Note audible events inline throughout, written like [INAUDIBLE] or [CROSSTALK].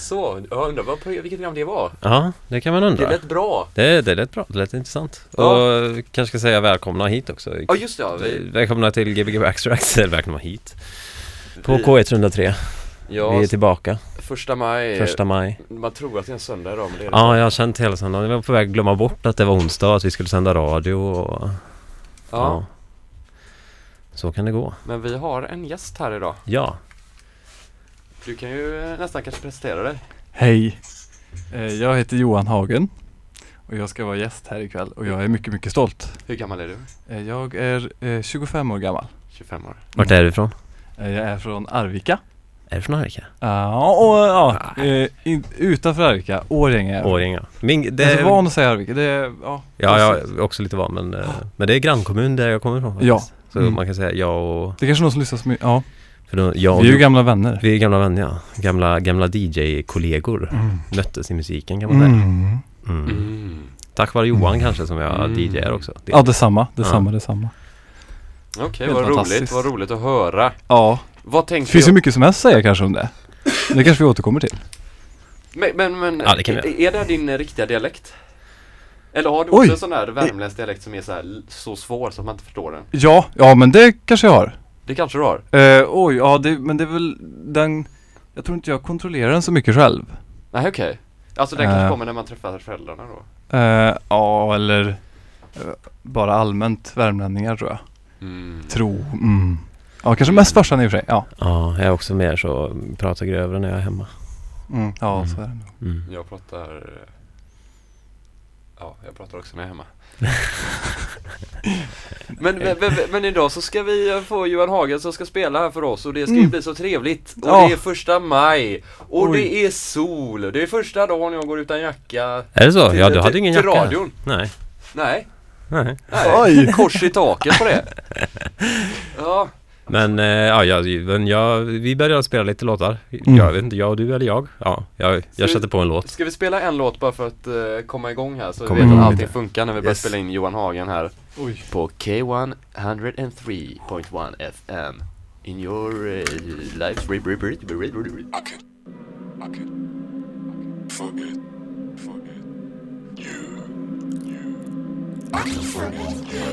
Så, jag undrar vad, vilket program det var? Ja, det kan man Det undra. lät bra. Det, det lät bra, det lät intressant. Ja. Och kanske ska säga välkomna hit också. Ja just det, ja. Vi, Välkomna till Gbg Backstracks, eller [LAUGHS] välkomna hit. På vi- K103. Ja, Vi är tillbaka, första maj. första maj. Man tror att det är en söndag idag men det är det Ja, jag har känt hela söndagen. Jag var på väg att glömma bort att det var onsdag, att vi skulle sända radio och... ja. Ja. Så kan det gå. Men vi har en gäst här idag. Ja. Du kan ju eh, nästan kanske presentera dig. Hej! Eh, Jag heter Johan Hagen och jag ska vara gäst här ikväll och jag är mycket, mycket stolt. Hur gammal är du? Eh, Jag är eh, 25 år gammal. 25 år. Vart är du ifrån? Jag är från Arvika. Är du från Arvika? Ja, och ja, eh, in, utanför Arvika, Årjäng är jag. Årjänga. Min, Jag det är så van att säga Arvika, det är, ja. Ja, jag är också lite van men, eh, men det är grannkommun där jag kommer ifrån faktiskt. Ja. Så Mm. man kan säga jag och... Det är kanske någon som lyssnar som, ja. För då, jag Vi är ju gamla vänner. vi är gamla vänner ja. Gamla, gamla DJ-kollegor. Mm. Möttes i musiken kan man säga. Mm. Mm. Mm. Tack vare Johan Mm. kanske som jag Mm. DJar också. Det- Ja, detsamma, detsamma, detsamma. Okej, Helt vad roligt. Vad roligt att höra. Ja, Vad det tänkte finns ju mycket som helst att säga kanske om det. Det kanske vi återkommer till. Men, men, men Ja, det är, är det din riktiga dialekt? Eller har du också Oj. en sån där värmländsk dialekt som är så, här, så svår så att man inte förstår den? Ja, ja men det kanske jag har. Det kanske du har? Eh, oj, ja det, men det är väl den Jag tror inte jag kontrollerar den så mycket själv Nej, okej. Alltså den kanske Eh. kommer när man träffar föräldrarna då? Eh, Ja, eller eh, bara allmänt värmlänningar tror jag Mm. Tro, mm. Ja, kanske mest farsan i och för sig, ja Ja, jag är också mer så, pratar grövre när jag är hemma. mm. Ja, Mm. så är det nog Mm. Jag pratar... Ja, jag pratar också när jag är hemma. [LAUGHS] men, men, men, idag så ska vi få Johan Hagen som ska spela här för oss och det ska ju Mm. bli så trevligt. Och Ja. det är första maj och Oj. det är sol. Det är första dagen jag går utan jacka. Är det så? till- Ja, du till- hade ingen till jacka? radion. Nej. Nej, Nej. nej. Oj. Kors i taket på det. [LAUGHS] Ja, Men, eh, ja, jag, men jag, vi började spela lite låtar. Mm. Jag vet inte, jag och du eller jag? Ja, jag, jag sätter på en låt. ska vi spela en låt bara för att eh, komma igång här så vi Kom vet igång att allting lite. funkar när vi börjar Yes. spela in Johan Hagen här. Oj på K103.1 FM in your uh, could, I could forget, forget you, you. I could forget you.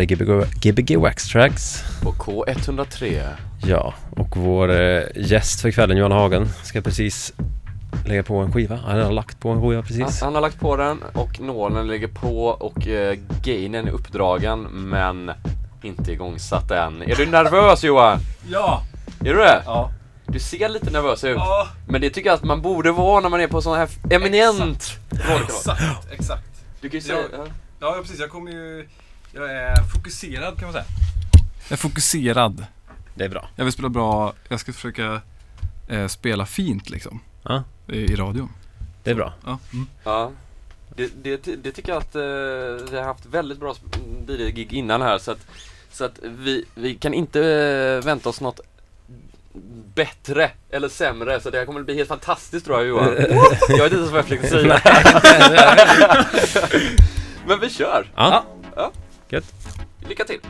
här är Gbg, Gbg Wax Tracks. På K103. Ja, och vår eh, gäst för kvällen Johan Hagen ska precis lägga på en skiva. Han har lagt på en skiva precis. han har lagt på den och nålen ligger på och eh, gainen är uppdragen men inte igångsatt än. Är du nervös Johan? Ja! Är du det? Ja. Du ser lite nervös ut. Ja, Men det tycker jag att man borde vara när man är på sån här eminent radiokanal. exakt, exakt. Du kan ju säga... Ja. Ja. Ja, precis. Jag kommer ju... Jag är fokuserad kan man säga. Jag är fokuserad. Det är bra. Jag vill spela bra. Jag ska försöka eh, spela fint liksom. Ja, I, i radion. det är bra. Ja. Mm. Ja. Det, det, det tycker jag att eh, vi har haft väldigt bra DJ-gig innan här så att, så att vi, vi kan inte eh, vänta oss något bättre eller sämre så det här kommer bli helt fantastiskt tror jag Johan. [LAUGHS] jag vet inte ens vad jag försökte säga. [LAUGHS] Men vi kör! Ja, Ja. Gött. Lycka till!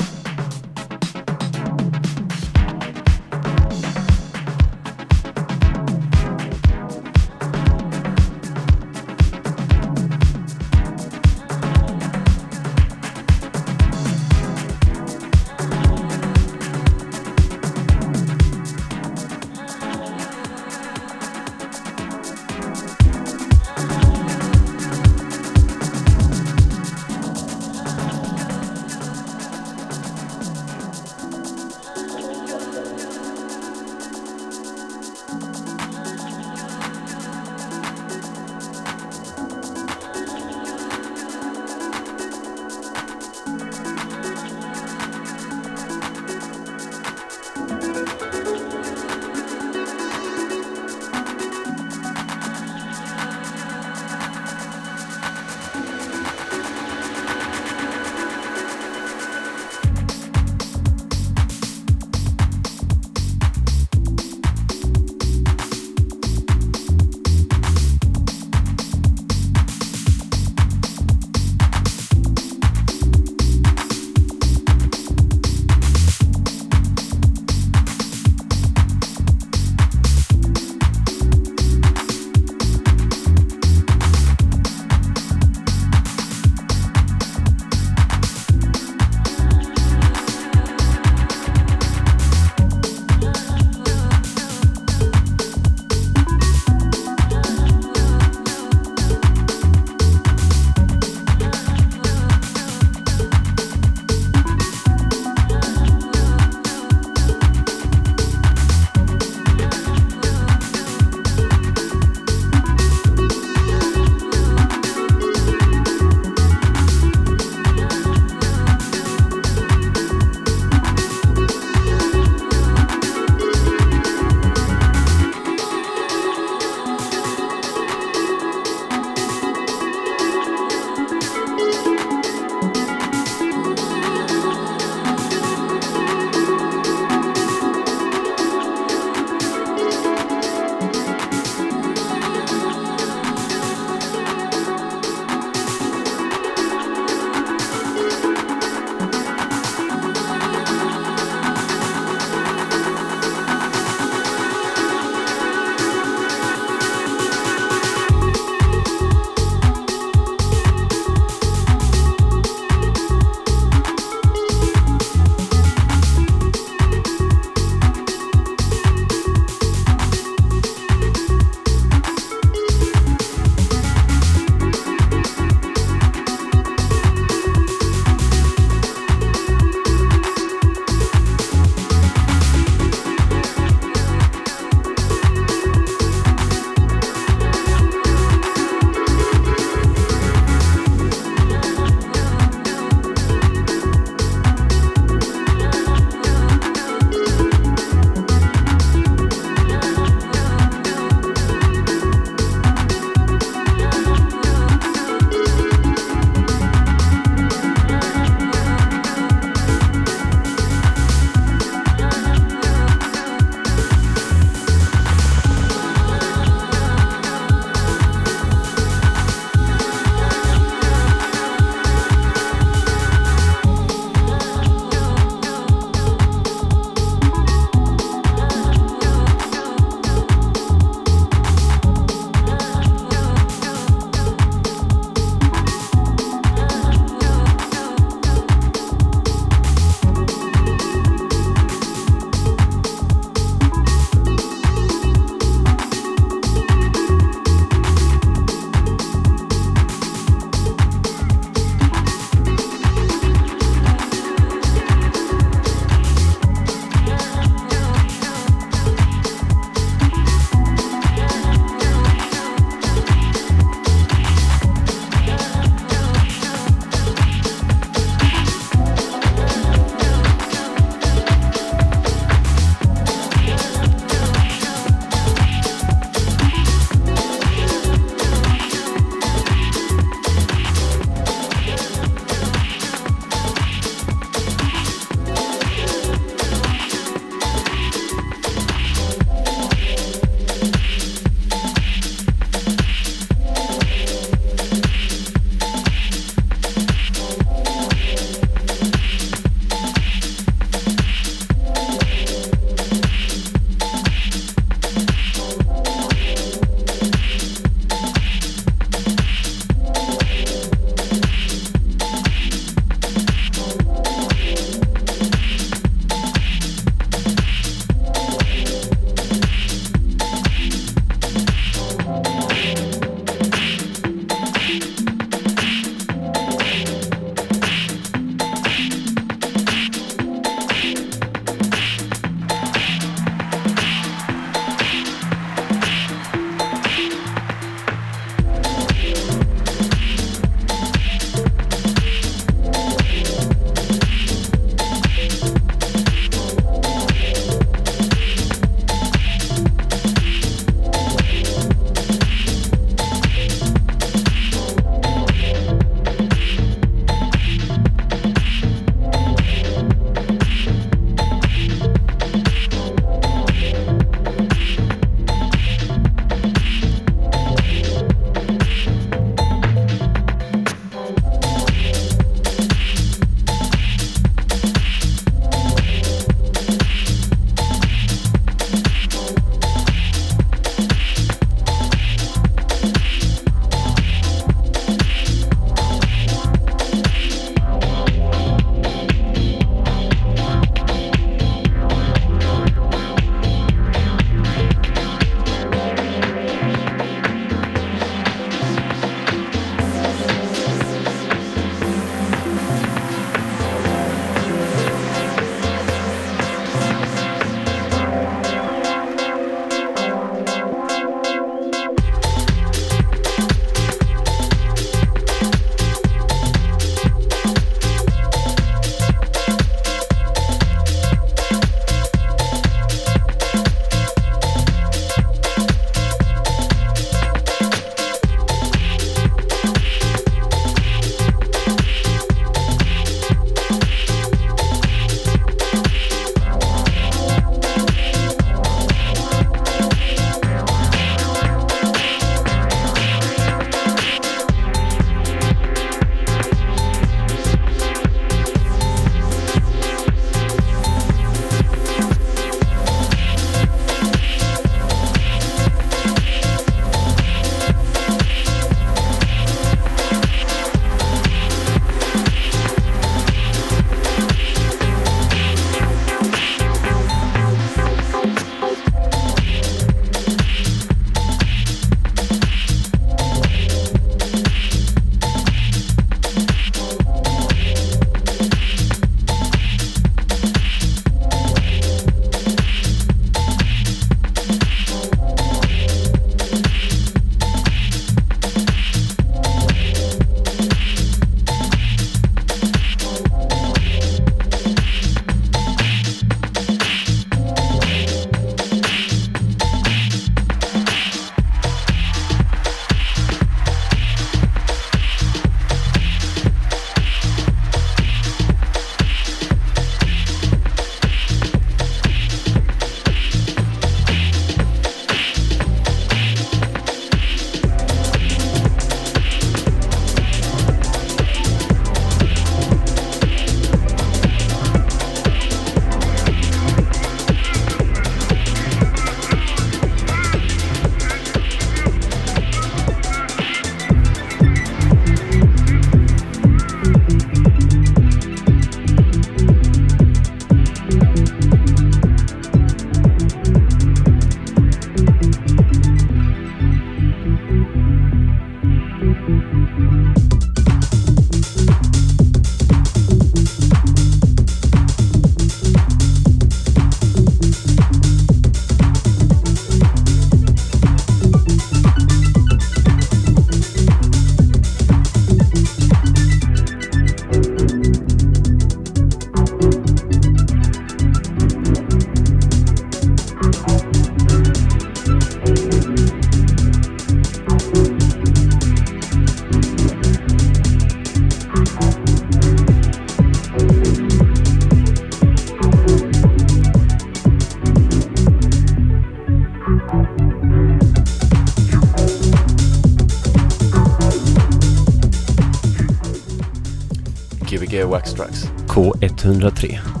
Wax K103.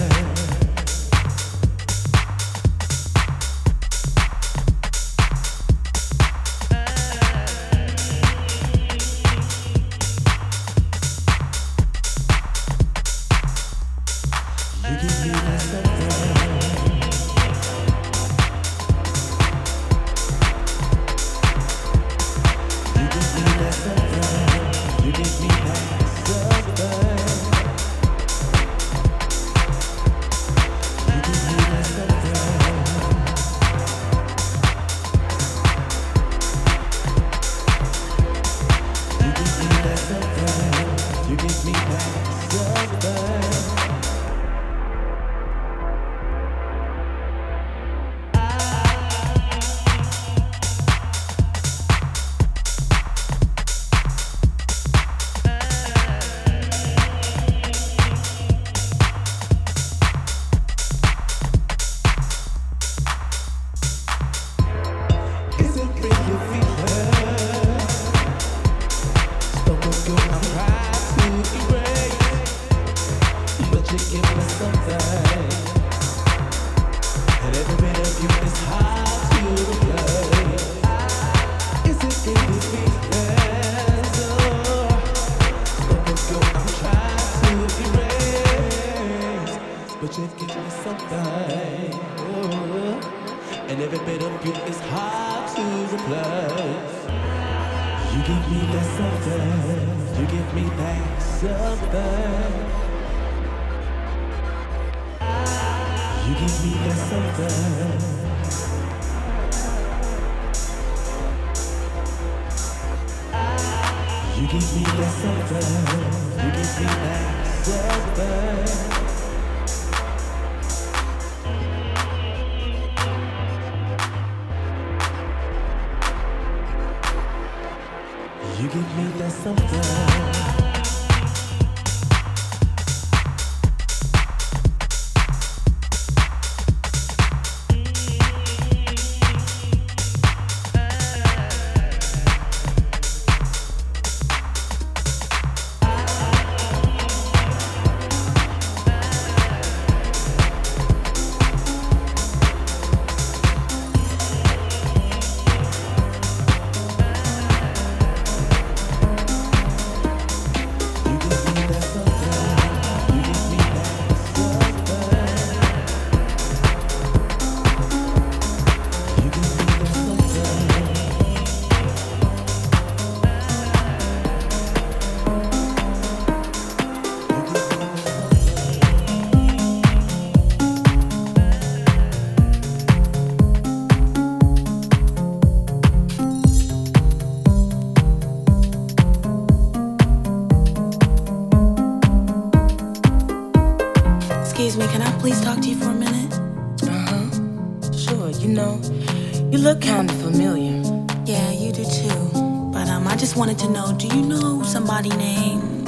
Kinda familiar. Yeah, you do too. But um, I just wanted to know, do you know somebody named?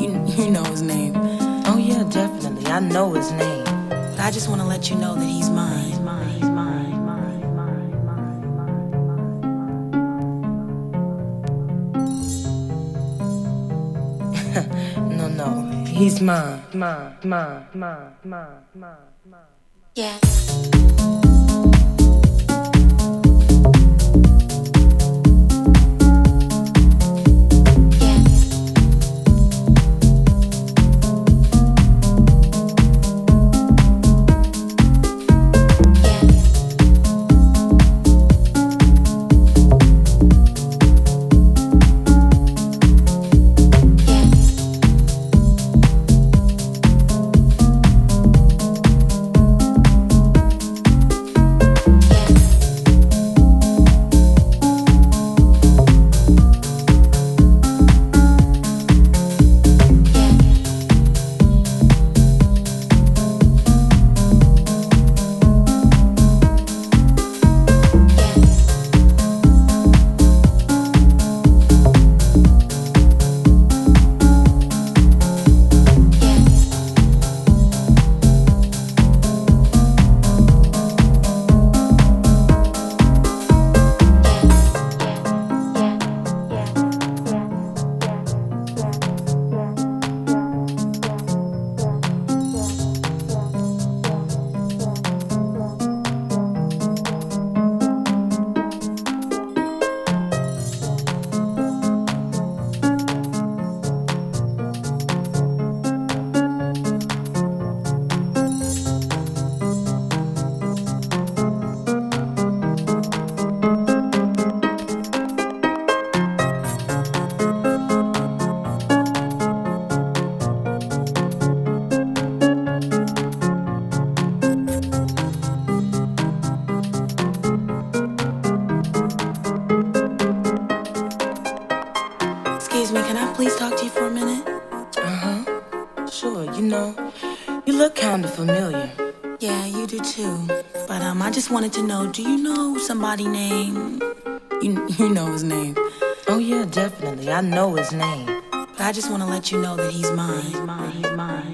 You you know his name. Oh yeah, definitely. I know his name. But I just want to let you know that he's mine. He's mine. He's mine. no, no, he's mine, mine, mine, mine, mine, mine, mine. Yeah. Somebody named? You you know his name. Oh yeah, definitely. I know his name. But I just want to let you know that he's mine. He's mine. He's mine.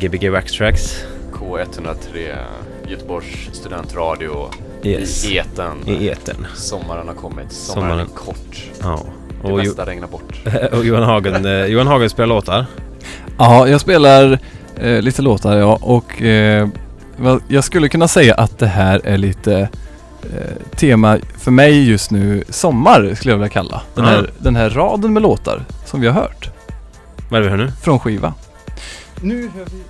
Det är Gbg Wax Tracks. K103, Göteborgs studentradio Yes. i etern. I etern. Sommaren har kommit, sommaren, Sommaren. är kort. Ja. Det Och, jo- mesta regnar bort. [LAUGHS] och Johan Hagen, eh, Johan Hagen spelar låtar. Ja, jag spelar eh, lite låtar ja och eh, jag skulle kunna säga att det här är lite eh, tema för mig just nu, sommar skulle jag vilja kalla. Den här, Mm. den här raden med låtar som vi har hört Vad är det vi hör nu? från skiva. Nu hör vi...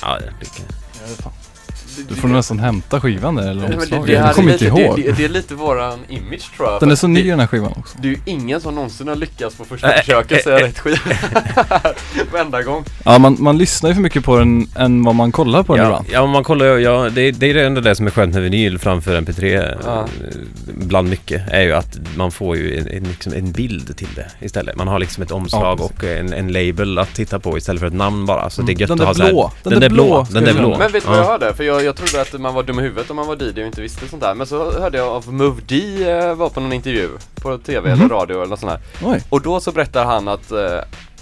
Ja, det är Du får nästan hämta skivan där eller Nej, men det, omslaget. det, Jag kommer inte ihåg. det, det, det är lite våran image tror jag. Den är så ny det, den här skivan också. det är ju ingen som någonsin har lyckats på första Äh, försöket säga äh, rätt [LAUGHS] skiva. [LAUGHS] Varenda gång. Ja, man, man lyssnar ju för mycket på den än vad man kollar på den Ja, ibland. ja man kollar, ja, det, det är det ändå det som är skönt med vinyl framför MP3 Ja. Bland mycket är ju att man får ju en, en, liksom en bild till det istället. Man har liksom ett omslag Ja, och en, en label att titta på istället för ett namn bara. Så det är Mm. gött Den att där ha så här- blå. Den, där blå. ska Den där blå. Men vet du vad jag Ja. hörde? För jag, jag trodde att man var dum i huvudet om man var DJ och inte visste sånt där. Men så hörde jag av Move D eh, var på någon intervju på TV eller Mhm. radio eller något sånt här. Oj. Och då så berättar han att eh,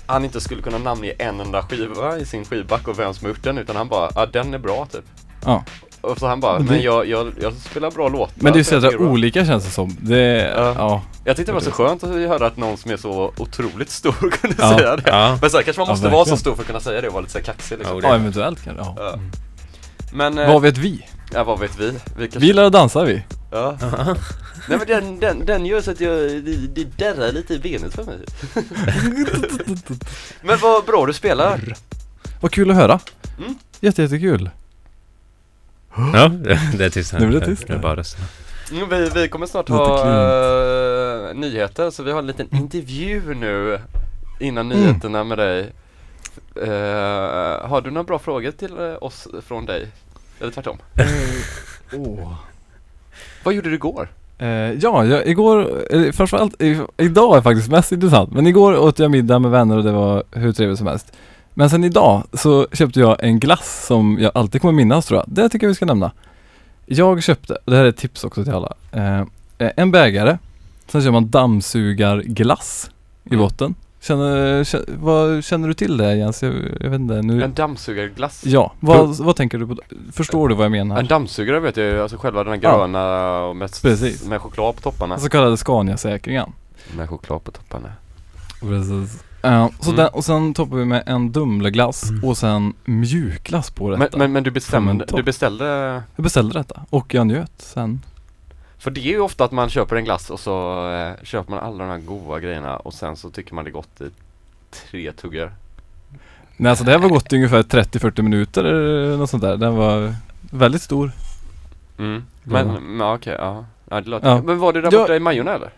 han inte skulle kunna namnge en enda skiva i sin skivback och vem som har gjort den utan han bara, ja den är bra typ. Ja. Och så han bara, Men det- men jag, jag, jag spelar bra låtar. Men det är så bra." olika känns det som. Det, Ja. ja. Jag tyckte det var så skönt att höra att någon som är så otroligt stor [LAUGHS] kunde Ja. säga det. Ja. Men så här, kanske man Ja, måste vara så stor för att kunna säga det och vara lite så här kaxig liksom. Ja, eventuellt kanske. Ja. Ja. Mm. Men, eh, Vad vet vi? ja vad vet vi? Vi kanske... Vi gillar att dansa vi. [LAUGHS] Ja. Nej men den, den, den gör så att jag, det, det darrar lite i benet för mig. [LAUGHS] men vad bra du spelar. Vad kul att höra. Mm. Jätte, jättekul. Ja, [LAUGHS] det, är tyst här. Nu blir det tyst här. bara rösterna. Mm, vi, vi kommer snart ha eh, nyheter så vi har en liten intervju nu innan Mm. nyheterna med dig. Eh, har du några bra frågor till eh, oss från dig? Eller tvärtom? Åh. Vad gjorde du igår? Ja, jag, igår, eh, framförallt, i, idag är faktiskt mest intressant. Men igår åt jag middag med vänner och det var hur trevligt som helst. Men sen idag så köpte jag en glass som jag alltid kommer minnas tror jag. Det tycker jag vi ska nämna. Jag köpte, det här är ett tips också till alla. Eh, eh, en bägare, sen kör man dammsugarglass i Mm. botten. Känner, känner, vad, känner du till det Jens? Jag, jag vet inte. Nu, En dammsugarglass? ja, vad, vad tänker du på? Förstår du vad jag menar? En dammsugare vet jag ju, alltså själva den här Ja. gröna och med, Precis. med choklad på topparna. Så kallade Scania-säkringen. Med choklad på topparna. Precis. Ja, så Mm. den, och sen toppar vi med en Dumleglass Mm. och sen mjukglass på detta. Men, men, men du bestämde, du beställde Jag beställde detta och jag njöt sen. För det är ju ofta att man köper en glass och så eh, köper man alla de här goda grejerna och sen så tycker man det är gott i tre tuggor. Nej alltså det här var gått i ungefär 30-40 minuter eller något sånt där. Den var väldigt stor. Mm. Men, men ja, okej, ja. ja, det låter Ja. Men var det där Ja. borta i Majorna eller?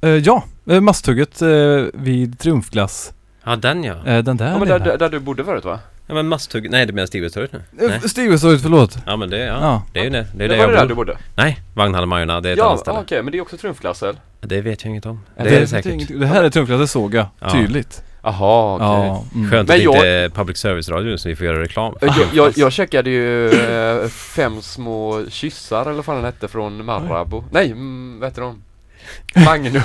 Eh, ja, uh, masstugget eh, vid Triumfglass. Ja, den ja. Eh, den där Ja, men där, där, där du bodde förut va? Ja men masthugg, nej det menar Stibertorget nu. Nej. Uh, Stigestorget, förlåt. Ja men det, ja. Ja. Det är ju det. Det är Det det var det där jag du bodde? Nej, Vagnhallen-Majorna, det är ett Ja, annat ställe. okej, men det är också triumfglass eller? Det vet jag inget om. Ja, Det, det är det säkert. ingenting. Det här är Triumfglass, det såg jag Ja. tydligt. Jaha, okej. Ja. Mm. Skönt Men att det jag- inte är public service-radio så vi får göra reklam. Jag, jag, jag checkade ju eh, fem små kyssar eller vad fan den hette från Marabou. Nej, mm, vad heter de? Magnum.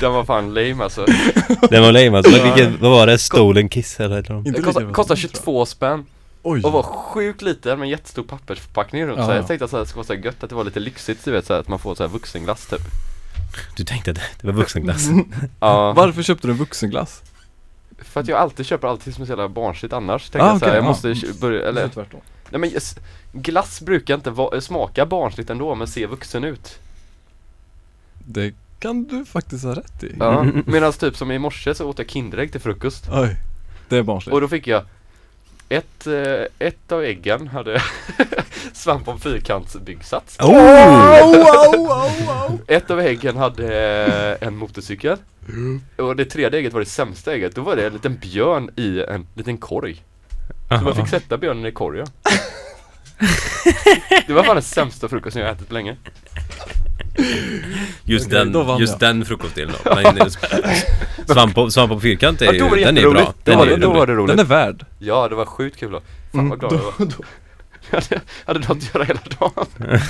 Den var fan lame alltså. Den var lame alltså. Ja. Vilken, vad var det? Stolen kiss eller? Inte Det kostar, kostar 22 spänn Oj. och var sjukt liten med jättestor pappersförpackning runt Ja. så jag tänkte att det skulle vara så här gött att det var lite lyxigt du vet så här, att man får så här vuxenglass typ Du tänkte att det var vuxenglass? [LAUGHS] Ja, Varför köpte du en vuxenglass? för att jag alltid köper allting som är så jävla barnsligt annars Tänkte Ah, jag så här, okej, jag ja. måste kö- börja, eller tvärtom. Nej men glass brukar inte va- smaka barnsligt ändå men se vuxen ut Det kan du faktiskt ha rätt i. Ja, [LAUGHS] medan typ som i morse så åt jag Kinderägg till frukost Oj. Det är barnsligt. Och då fick jag ett, eh, ett av äggen hade [LAUGHS] svamp om fyrkantsbyggsats Oh! [LAUGHS] Ett av äggen hade eh, en motorcykel Och det tredje ägget var det sämsta ägget Då var det en liten björn i en liten korg Så man fick sätta björnen i korgen Det var fan den sämsta frukosten jag ätit på länge Just då den, just jag. den frukostdelen då. Men, svamp, på, svamp på fyrkant är Ja, ju, då den är ju bra. Den Då är då var det roligt Den är värd. Ja, det var sjukt kul då Fan vad glad jag var Mm, då, då. [LAUGHS] Jag hade, hade något att göra hela dagen [LAUGHS]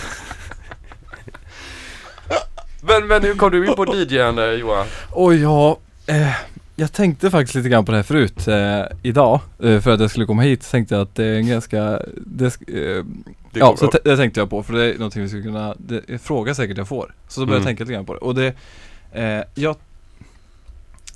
Men, men hur kom du in på DJn Johan? Oj ja, eh, jag tänkte faktiskt lite grann på det här förut eh, idag. Eh, för att jag skulle komma hit så tänkte jag att det är en ganska, det, sk- eh, Det ja så t- det tänkte jag på för det är någonting vi skulle kunna, det är en fråga säkert jag får. Så då började Mm. jag tänka lite grann på det. Och det, eh, jag,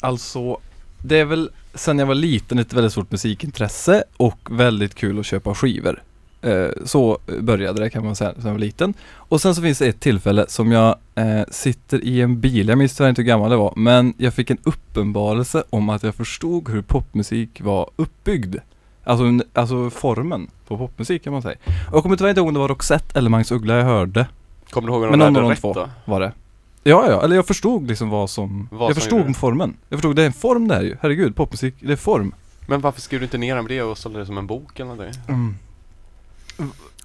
alltså det är väl sen jag var liten ett väldigt stort musikintresse och väldigt kul att köpa skivor. Eh, så började det kan man säga, sen jag var liten. Och sen så finns det ett tillfälle som jag eh, sitter i en bil, jag minns tyvärr inte hur gammal det var, men jag fick en uppenbarelse om att jag förstod hur popmusik var uppbyggd. Alltså, alltså formen på popmusik kan man säga. Och jag kommer tyvärr inte ihåg om det var Roxette eller Magnus Uggla jag hörde, Kommer du ihåg om de någon hade av de rätt två. då? var det. Ja, ja, eller jag förstod liksom vad som, Vad jag som förstod gjorde formen. Jag förstod, det är en form det här ju. Herregud, popmusik, det är form. Men varför skrev du inte ner det och sålde det som en bok eller någonting? Mm.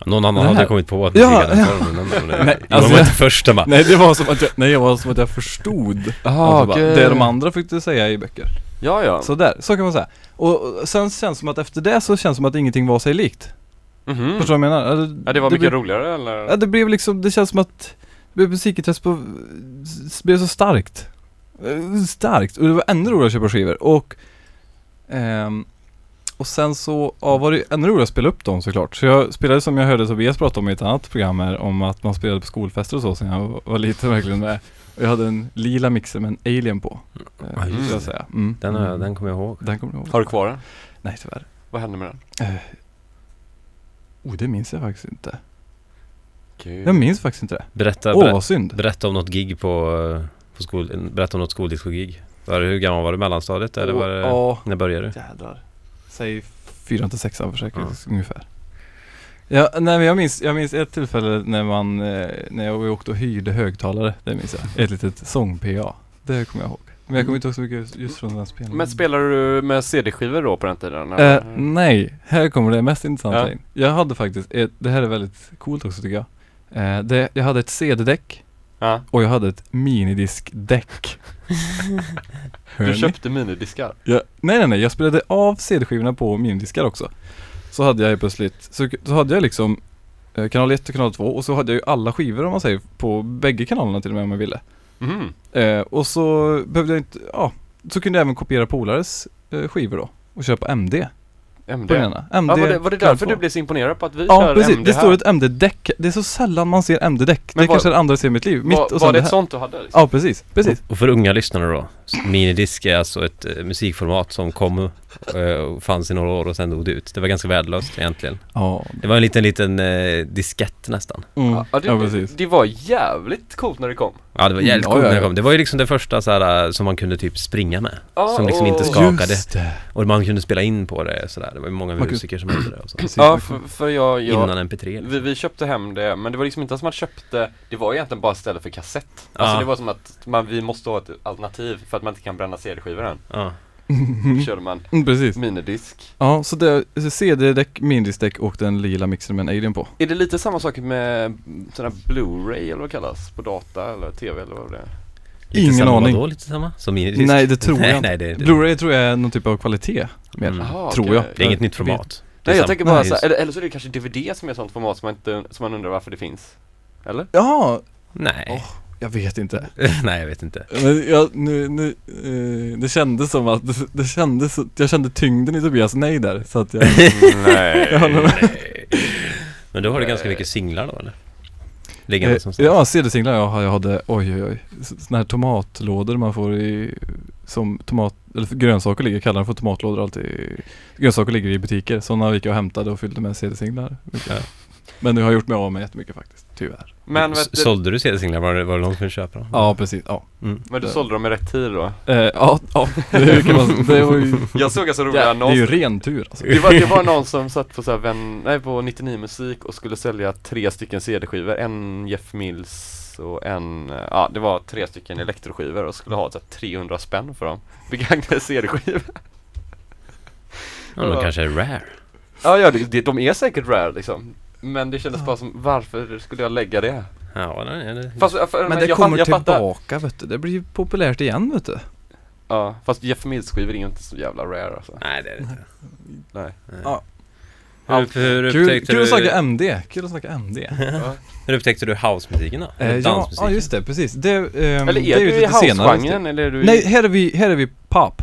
Någon annan Det hade kommit på att Ja, hade ja. formen. Men, Nej, man alltså- var inte första man. Nej det var som att jag, nej jag var som att jag förstod alltså, bara, okej. det de andra fick du säga i böcker. Ja, ja. Så där, så kan man säga. Och, och sen känns det som att efter det så känns det som att ingenting var sig likt. Mhm. Förstår du vad jag menar? Eller, Ja, det var mycket blev, roligare eller? Ja det blev liksom, det känns som att det musikintresse på, blev så starkt. Eh, Starkt, och det var ännu roligare att köpa skivor och ehm, och sen så, ja var det ju ännu roligare att spela upp dem såklart. Så jag spelade som jag hörde Tobias prata om i ett annat program här, om att man spelade på skolfester och så sen jag var- liten verkligen med. Och jag hade en lila mixer med en alien på. Ja, Eh, just skulle jag säga. Mm. Den, har jag- den kommer jag ihåg. Den kommer du ihåg? Har du kvar den? Nej tyvärr. Vad hände med den? Eh, oh, det minns jag faktiskt inte. Gud. Jag minns faktiskt inte det. Berätta, Åh berä, vad synd. berätta om något gig på, eh, på skol, berätta om något skoldisco-gig. Var det, hur gammal var du? Mellanstadiet eller var det, Ja, när började du? jädrar. Säg fyra till sexan för säkerhets ungefär. Ja, nej men jag minns, jag minns ett tillfälle när man, eh, när jag åkte och hyrde högtalare, det minns jag. Ett litet sång-PA. Det kommer jag ihåg. Men jag kommer inte ihåg så mycket just från den spelningen. Men spelade du med CD-skivor då på den tiden? Eh, nej, här kommer det mest intressanta Ja. in. Jag hade faktiskt, ett, det här är väldigt coolt också tycker jag. Eh, det, jag hade ett CD-däck Ja. och jag hade ett minidisk-däck. Du köpte minidiskar? Ja, nej nej nej, jag spelade av CD-skivorna på minidiskar också. Så hade jag helt plötsligt, så, så hade jag liksom eh, kanal 1 och kanal 2 och så hade jag ju alla skivor om man säger på bägge kanalerna till och med om jag ville. Mhm. Eh, och så behövde jag inte, ja, så kunde jag även kopiera polares eh, skivor då och köpa MD MD? på den ena. MD Ja, var, det, var det därför 2. du blev så imponerad på att vi Ja kör precis, MD det här? står ett MD-däck. Det är så sällan man ser MD-däck. Det var- kanske är det andra jag ser i mitt liv. Mitt var, och var det det ett sånt du hade? Liksom? Ja precis, precis. Och för unga lyssnare då, minidisk är alltså ett eh, musikformat som kom och fanns i några år och sen dog det ut. Det var ganska värdelöst egentligen. Ja, Det var en liten, liten eh, diskett nästan. mm. Ja, ja, det, det, precis. det var jävligt coolt när det kom. Ja, det var jävligt Mm, coolt ja, när ja, det ja. kom. Det var ju liksom det första så här, eh, som man kunde typ springa med. Ja, Som liksom inte och- skakade. Just det. Och man kunde spela in på det sådär. Det var ju många Man kunde- musiker som hade det och så. Ja, för, för jag, jag Innan MP3 liksom. vi, vi köpte hem det, men det var liksom inte som att man köpte Det var egentligen bara istället för kassett Alltså Ja. det var som att man, vi måste ha ett alternativ för att man inte kan bränna CD-skivor än Då körde man Mm, precis. minidisk Ja, så det är CD-däck, minidiskdäck och den lila mixen med en alien på. Är det lite samma sak med sån här Blu-ray eller vad det kallas? På data eller TV eller vad det är? Lite Ingen samma, aning. Vadå, lite samma? Som minidisk? Nej, det tror nej, jag inte. Nej, det, Blu-ray tror jag är någon typ av kvalitet mer, Mm. Jaha, tror okej. jag. det är inget nytt format. Nej jag sam- tänker bara Nej, så här, eller, eller så är det kanske DVD som är ett sånt format som man, inte, som man undrar varför det finns Eller? Ja, Nej. Jag vet inte. [LAUGHS] nej, jag vet inte. Men jag, nu, nu, eh, det kändes som att, det, [LAUGHS] det kändes, jag kände tyngden i Tobias nej där, så att jag, [LAUGHS] Nej jag. Nej. Men då har du ganska mycket singlar då eller? Liggande Eh, som Ja, CD-singlar jag, jag hade, oj oj oj. Sådana här tomatlådor man får i, som tomat, eller grönsaker ligger, kallar dem för tomatlådor alltid. Grönsaker ligger i butiker, sådana gick jag och hämtade och fyllde med CD-singlar. Ja. Men nu har jag gjort mig av med jättemycket faktiskt, tyvärr. Men, vet du, Sålde du CD-singlar? Var det, var det någon som ville köpa dem? Ja, precis, ja. Mm. men du sålde dem i rätt tid då? Eh, ja, ja, det kan [LAUGHS] man, det var ju, Jag såg alltså roliga det är annonser ju ren tur alltså. Det var, det var någon som satt på, så här, vän, nej, på 99 musik och skulle sälja tre stycken CD-skivor, en Jeff Mills och en, ja det var tre stycken elektroskivor och skulle ha så här, 300 spänn för dem Begagnade CD-skivor Ja, de kanske är rare. Ja, ja det, det, de är säkert rare liksom Men det kändes bara som, varför skulle jag lägga det? Ja, nej, nej, Fast, för, Men det jag, kommer jag fattar tillbaka vet du, det blir ju populärt igen vet du. Ja, fast Jeff Mills skivor är ju inte så jävla rare alltså nej, det är det inte. Nej Nej. Ja. Hur, hur, Kul, upptäckte kul att du, snacka MD, kul att snacka MD. [LAUGHS] hur upptäckte du housemusiken då? Eh, ja, ja, just det, precis. Det, ehm, Eller det är ju du i housegenren eller är du i Nej, här är vi, här är vi pop.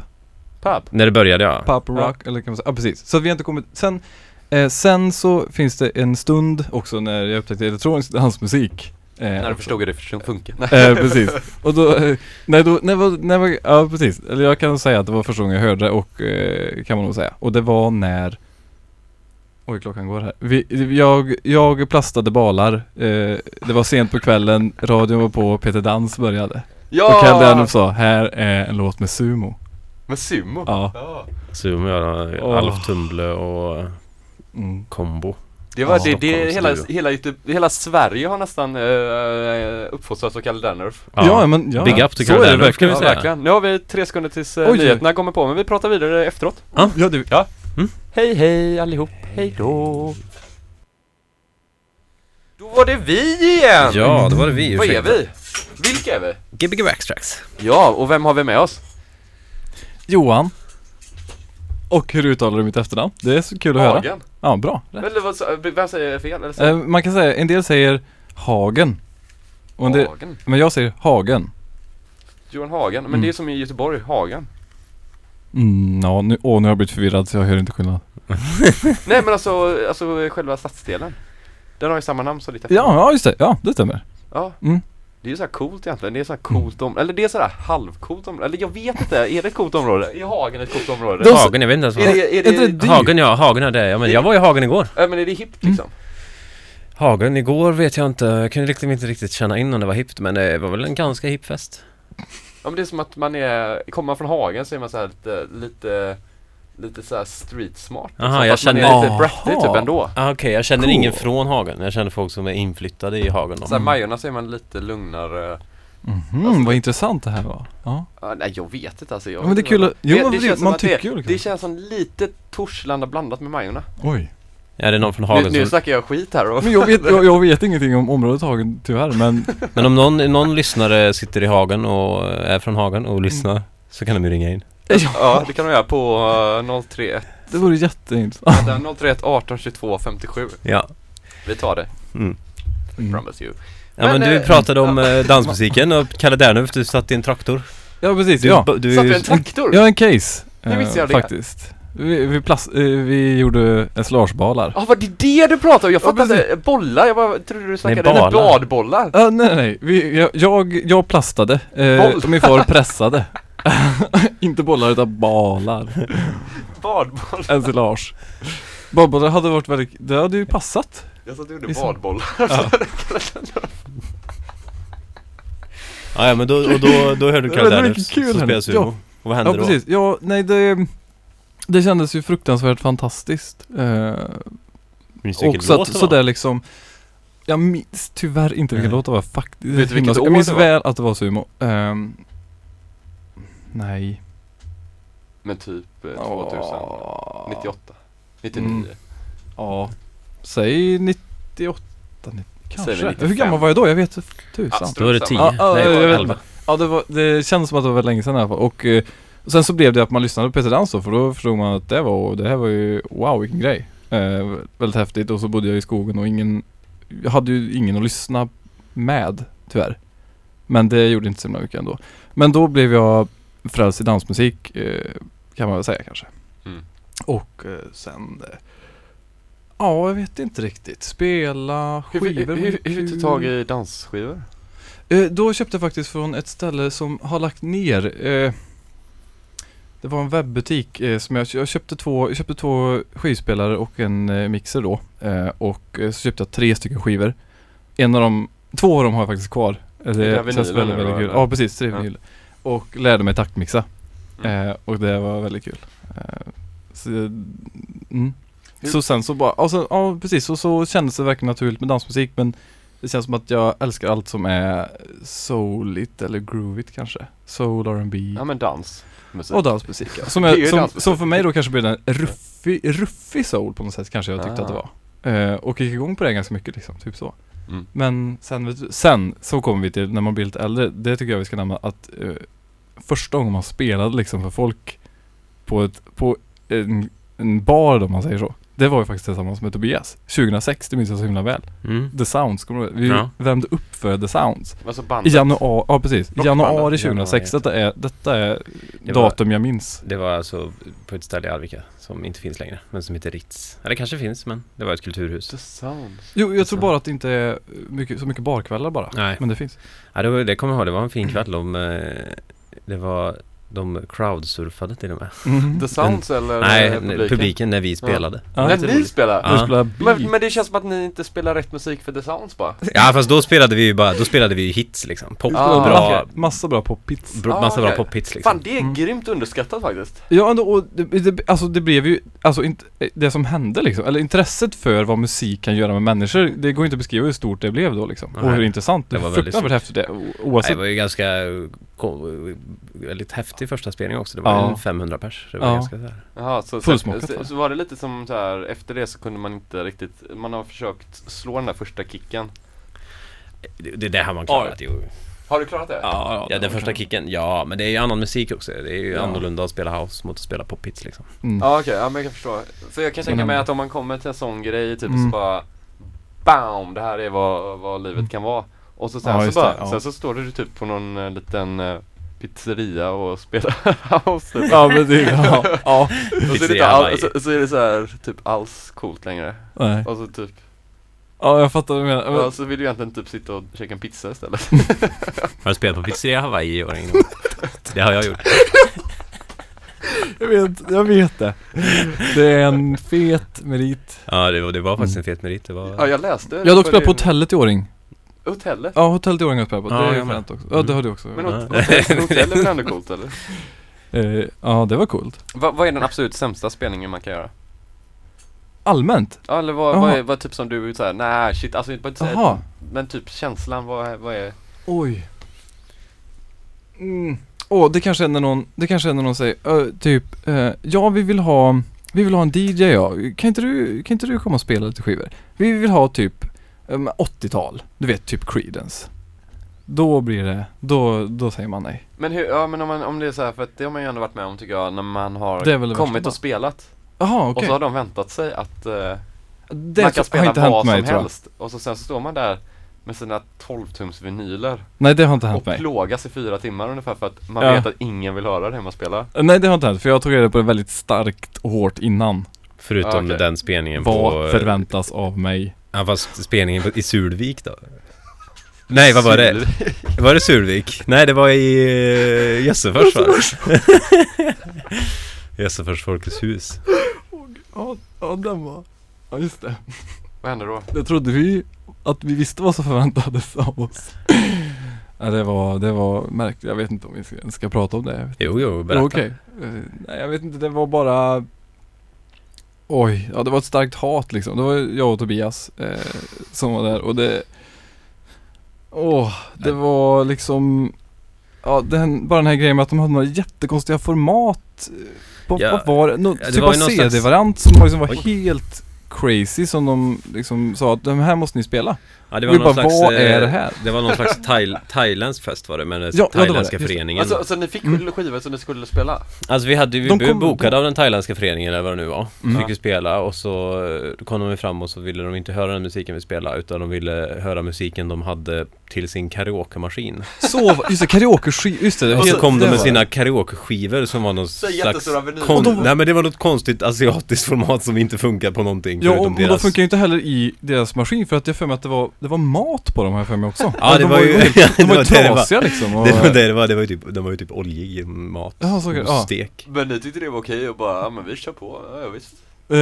Pub. När det började ja. Pop rock, eller kan man säga, ja precis. Så vi har inte kommit, sen, eh, sen så finns det en stund också när jag upptäckte elektronisk dansmusik. Eh, När du förstod hur det fun- funkar. Eh, precis. Och då, eh, nej då, när var, när var, ja precis. Eller jag kan säga att det var första gången jag hörde det och eh, kan man nog säga. Och det var när Oj klockan går här. Vi, jag, jag plastade balar. Eh, det var sent på kvällen, radion var på, Peter Dans började. Och Kalle Ernulf sa, här är en låt med sumo. Med sumo? Ja. Ja. Zoom ja. Alf Tumble och Mm. Kombo. Det var Ja, det, det Stockholms hela, hela, hela Sverige har nästan uh, uppfostrats av Kalle Dernurf. Ja, men ja. Big up till Kalle är det Dernurf, kan vi Ja, säga. verkligen. Nu har vi tre sekunder tills uh, Oj. nyheterna kommer på, men vi pratar vidare efteråt. Ja, det, Ja. Mm. Hej hej allihop, hej då. Då var det vi igen! Ja, då var det vi. Vad är ursäkta. vi? Vilka är vi? Gbg Backstracks. Ja, och vem har vi med oss? Johan. Och hur uttalar du mitt efternamn? Det är så kul att höra. Hagen? Ja, bra. Rätt. Eller vad, vem säger fel? Eller Eh, man kan säga, en del säger Hagen. Och en del, Hagen? men jag säger Hagen. Johan Hagen, men Mm. det är som i Göteborg, Hagen. Mm, ja, nu, åh, nu har jag blivit förvirrad så jag hör inte skillnad. [LAUGHS] Nej men alltså, alltså själva stadsdelen. Den har ju samma namn som ditt Ja, efternamn. ja just det. Ja, det stämmer. Ja. Mm. Det är ju så här coolt egentligen, det är så här coolt om, eller det är så här halvcoolt område, eller jag vet inte, är det ett coolt område? Är Hagen ett coolt område? De- Hagen, jag vet inte ens Är vad... det, är Är inte det, det dyrt? Hagen ja, Hagen är det. Ja, men jag var i Hagen igår. ja men är det hippt liksom? Hagen igår vet jag inte. Jag kunde liksom inte riktigt känna in om det var hippt men det var väl en ganska hipp fest. Ja men det är som att man är, kommer man från Hagen så är man så här lite, lite, lite så här street smart. Aha, jag Fast man känner- är lite bratty typ ändå. Ah, Okej, jag känner Cool. ingen från Hagen. Jag känner folk som är inflyttade i Hagen då. Så här Majorna så är man lite lugnare. Mhm, Alltså- vad intressant det här var. Ja. Ja, nej jag vet inte alltså. Jag Ja, men det är kul att- jo, men det- känns som man tycker det, ju det känns som lite Torslanda blandat med Majorna. Oj. Är det någon från Nu, Hagen nu som... snackar jag skit här och Men jag vet, jag, jag vet ingenting om området Hagen tyvärr men [LAUGHS] Men om någon, någon lyssnare sitter i Hagen och är från Hagen och lyssnar så kan de ju ringa in. Ja, det kan de göra på uh, 031 det vore jätteintressant. Den 031 18 22 57 Ja. Vi tar det, Mm. Mm. promise you Ja men, Men, du eh, pratade om eh, dansmusiken och Kalle Dernulf, du satt i en traktor. Ja precis, Du, ja. du, Satt vi en traktor? Ja en case. Hur visste eh, jag det? Faktiskt. Vi, vi, plast, eh, vi gjorde ensilagebalar. Ja, var det det du pratade om? Jag Ja, fattade inte, bollar, jag bara trodde du snackade Nej, balar. badbollar Ja, nej nej, nej. Vi, jag, jag, jag plastade. Eh, min far pressade. [LAUGHS] Inte bollar utan balar. Badbollar, Ensilage. Badbollar hade varit väldigt, det hade ju passat. jag sa att du gjorde Visst. badbollar Ja. [LAUGHS] Ja, ja men då, och då, då hörde du Det Kalle var mycket kul, som hörni. spelar sumo. Ja. Och vad hände Ja då? precis, ja nej det Det kändes ju fruktansvärt fantastiskt. Eh, Minns du vilken och så låt att, det så var? där liksom Jag minns tyvär inte vilken Nej. låt det var faktiskt. Vet du vilket Jag år minns det var? väl att det var sumo. Ehm, nej. Men typ eh, 2000, Åh. 98, 99 Mm. Ja. Säg 98, 90, kanske. 95. Hur gammal var jag då? Jag vet tusan. Ja, Då var det Strunt 10, samma. Ja, ja, nej jag vet 11. Ja det, var, det kändes som att det var väldigt länge sedan i alla fall. Och eh, sen så blev det att man lyssnade på Peter Dans då, för då förstod man att det var, det här var ju, wow vilken grej. Eh, väldigt häftigt och så bodde jag i skogen och ingen, jag hade ju ingen att lyssna med tyvärr. Men det gjorde inte så mycket ändå. Men då blev jag frälst i dansmusik eh, kan man väl säga kanske. Mm. Och eh, sen eh, Ja, jag vet inte riktigt. Spela skivor. hur, hur, hur fick du tag i dansskivor? Eh, då köpte jag faktiskt från ett ställe som har lagt ner. Eh, det var en webbutik eh, som jag, jag köpte två, jag köpte två skivspelare och en mixer då. Och så köpte jag tre stycken skivor. En av dem, två av dem har jag faktiskt kvar. Det Det känns väldigt, väldigt kul. Ja precis, tre Ja. Och lärde mig taktmixa. Mm. Eh, och det var väldigt kul. Eh, så, mm. Så sen så bara, alltså, ja precis, så, så kändes det verkligen naturligt med dansmusik men det känns som att jag älskar allt som är souligt eller groovigt kanske. Soul, R&B Ja men dans musik. och dansmusik. Ja. Som, [LAUGHS] jag, som, som för mig då kanske blir en ruffig, ruffig soul på något sätt kanske jag tyckte Ah. att det var. Eh, och gick igång på det ganska mycket liksom, typ så. Mm. Men sen, sen så kommer vi till när man blir lite äldre, det tycker jag vi ska nämna att eh, första gången man spelade liksom för folk på ett, på en, en bar då, om man säger så. Det var ju faktiskt tillsammans med Tobias. 2006, det minns jag så himla väl. Mm. The Sounds, kommer du ihåg? Vi Ja. värmde upp för The Sounds. Alltså I bandet. januari, ja precis. I Rockbandet. januari 2006. Detta är, detta är Det var- datum jag minns. Det var alltså på ett ställe i Arvika som inte finns längre, men som heter Ritz. Eller kanske finns, men det var ett kulturhus. The Sounds. Jo, jag tror Så. bara att det inte är mycket, så mycket barkvällar bara. Nej. Men det finns. Ja, det, var, det kommer jag ihåg, det var en fin kväll. De, eh, det var, de crowdsurfade till och med. Mm. The Sounds eller Nej, publiken? publiken när vi spelade. Ja. När ni spelar? Ja. Du spelar Men, men det känns som att ni inte spelar rätt musik för The Sounds bara. Ja, fast då spelade vi ju bara, då spelade vi ju hits liksom. Pop, Ah, bra, okej. Massa bra pophits. bra Ah, massa okej. bra pophits liksom. Fan det är Mm. grymt underskattat faktiskt. Ja, ändå, och det, det, alltså det blev ju, alltså inte, det som hände liksom, eller intresset för vad musik kan göra med människor, det går inte att beskriva hur stort det blev då liksom. Och Nej. hur intressant, det var fruktansvärt häftigt det, o- Nej, oavsett. det var ju ganska ko- väldigt häftig första spelning också. Det var Ja. en 500 pers. Det var Ja. ganska så här. Jaha, så, så, så, va? så var det lite som så här efter det så kunde man inte riktigt, man har försökt slå den där första kicken. Det, det, det har man klarat ju. Har du klarat det? Ja, Ja, den första kicken. Ja, men det är ju annan musik också. Det är ju Ja. annorlunda att spela house mot att spela pophits liksom. Mm. Ja okej, ja men jag kan förstå. För jag kan tänka Men- mig att om man kommer till en sån grej typ Mm. så bara BAM! Det här är vad, vad livet kan vara. Och så sen Ja, så bara, det, ja. sen så står du typ på någon eh, liten eh, pizzeria och spelar [LAUGHS] house typ. Ja men det, ja, ja. [LAUGHS] Och så är, det inte all, så, så är det så här typ alls coolt längre. Nej. Och så typ, Ja jag fattar vad du menar. ja, så vill du egentligen typ sitta och käka en pizza istället. [LAUGHS] Har du spelat på pizzeria Hawaii i år gång? Det har jag gjort. jag vet, jag vet det. Det är en fet merit. Ja, det var, det var faktiskt en fet merit. Det var... Ja jag läste Jag har dock spelat på hotellet i Åring. Hotellet? Ja, hotellet i Åring har på. Ja, det är fränt också. Ja det har du också. Men Ja. hot- hotell, [LAUGHS] hotell är ändå coolt eller? Eh, ja det var coolt. Va, vad är den absolut sämsta spelningen man kan göra? Allmänt? Ja, eller vad, vad är, vad typ som du såhär, nej shit, alltså inte Jaha. men typ känslan, vad, är- vad är? Oj. Mm. Åh, det kanske är när någon, det kanske är när någon säger, ö, typ, eh, ja vi vill ha, vi vill ha en DJ ja. Kan inte du, kan inte du komma och spela lite skivor? Vi vill ha typ 80-tal, du vet typ Creedence. Då blir det, då, då säger man nej. Men hur, ja men om, man, om det är så här, för att det har man ju ändå varit med om tycker jag, när man har Det det kommit och spelat Jaha och okej. så har de väntat sig att eh, Det man kan spela inte vad mig som helst och så sen så står man där med sina 12-tums vinyler Nej det har inte hänt och mig. plågas i fyra timmar ungefär för att man Ja. vet att ingen vill höra det man spelar. Nej det har inte hänt, för jag tog reda på det väldigt starkt och hårt innan. Förutom Ja, okej. den spelningen Vad på... förväntas av mig? Ja, fast spelningen i Sulvik då? Nej, vad var det? Var det Sulvik? Nej, det var i uh, Jössefors va? Jössefors [LAUGHS] Folkets hus. Ja, ja den var, ja just det. Vad händer då? Det trodde vi att vi visste vad som förväntades av oss. ja, det var, det var märkligt. Jag vet inte om vi ska, ska prata om det. Jag vet Jo, jo, berätta. Okej. Eh, nej, jag vet inte. Det var bara Oj, ja det var ett starkt hat liksom. Det var jag och Tobias eh, som var där och det Åh, det var liksom Ja, den, bara den här grejen med att de hade några jättekonstiga format eh, på, Ja, Vad var det? Nå, ja, det typ var av CD-variant som liksom var helt crazy som de liksom sa att de här måste ni spela. Ja, det Vi var någon bara, slags... vad eh, är det här? Det var någon slags thai, thailändsk fest var det, med den Ja, ja, det det. thailändska Just det. föreningen. Alltså, Alltså, alltså ni fick Mm. skivor som ni skulle spela? vi hade vi De blev bokade av den thailändska föreningen eller vad det nu var. Mm. Fick ju spela och så eh, kom de fram och så ville de inte höra den musiken vi spelade utan de ville höra musiken de hade till sin karaokemaskin. Så, just det, karaoke just det. Och så kom de det med sina karaokeskivor som var någon Så slags kon- de- Nej men det var något konstigt asiatiskt format som inte funkar på någonting Ja, och, förutom och de deras... funkar ju inte heller i deras maskin för att jag för mig att det var, det var mat på dem jag för mig också. Ja, det de var ju- [LAUGHS] De var ju trasiga liksom. Och, Det var det det var, det var ju typ, de var ju typ oljig mat Ja, så- ja. stek Men ni tyckte det var okej och bara, ja men vi kör på, ja, visst. eh,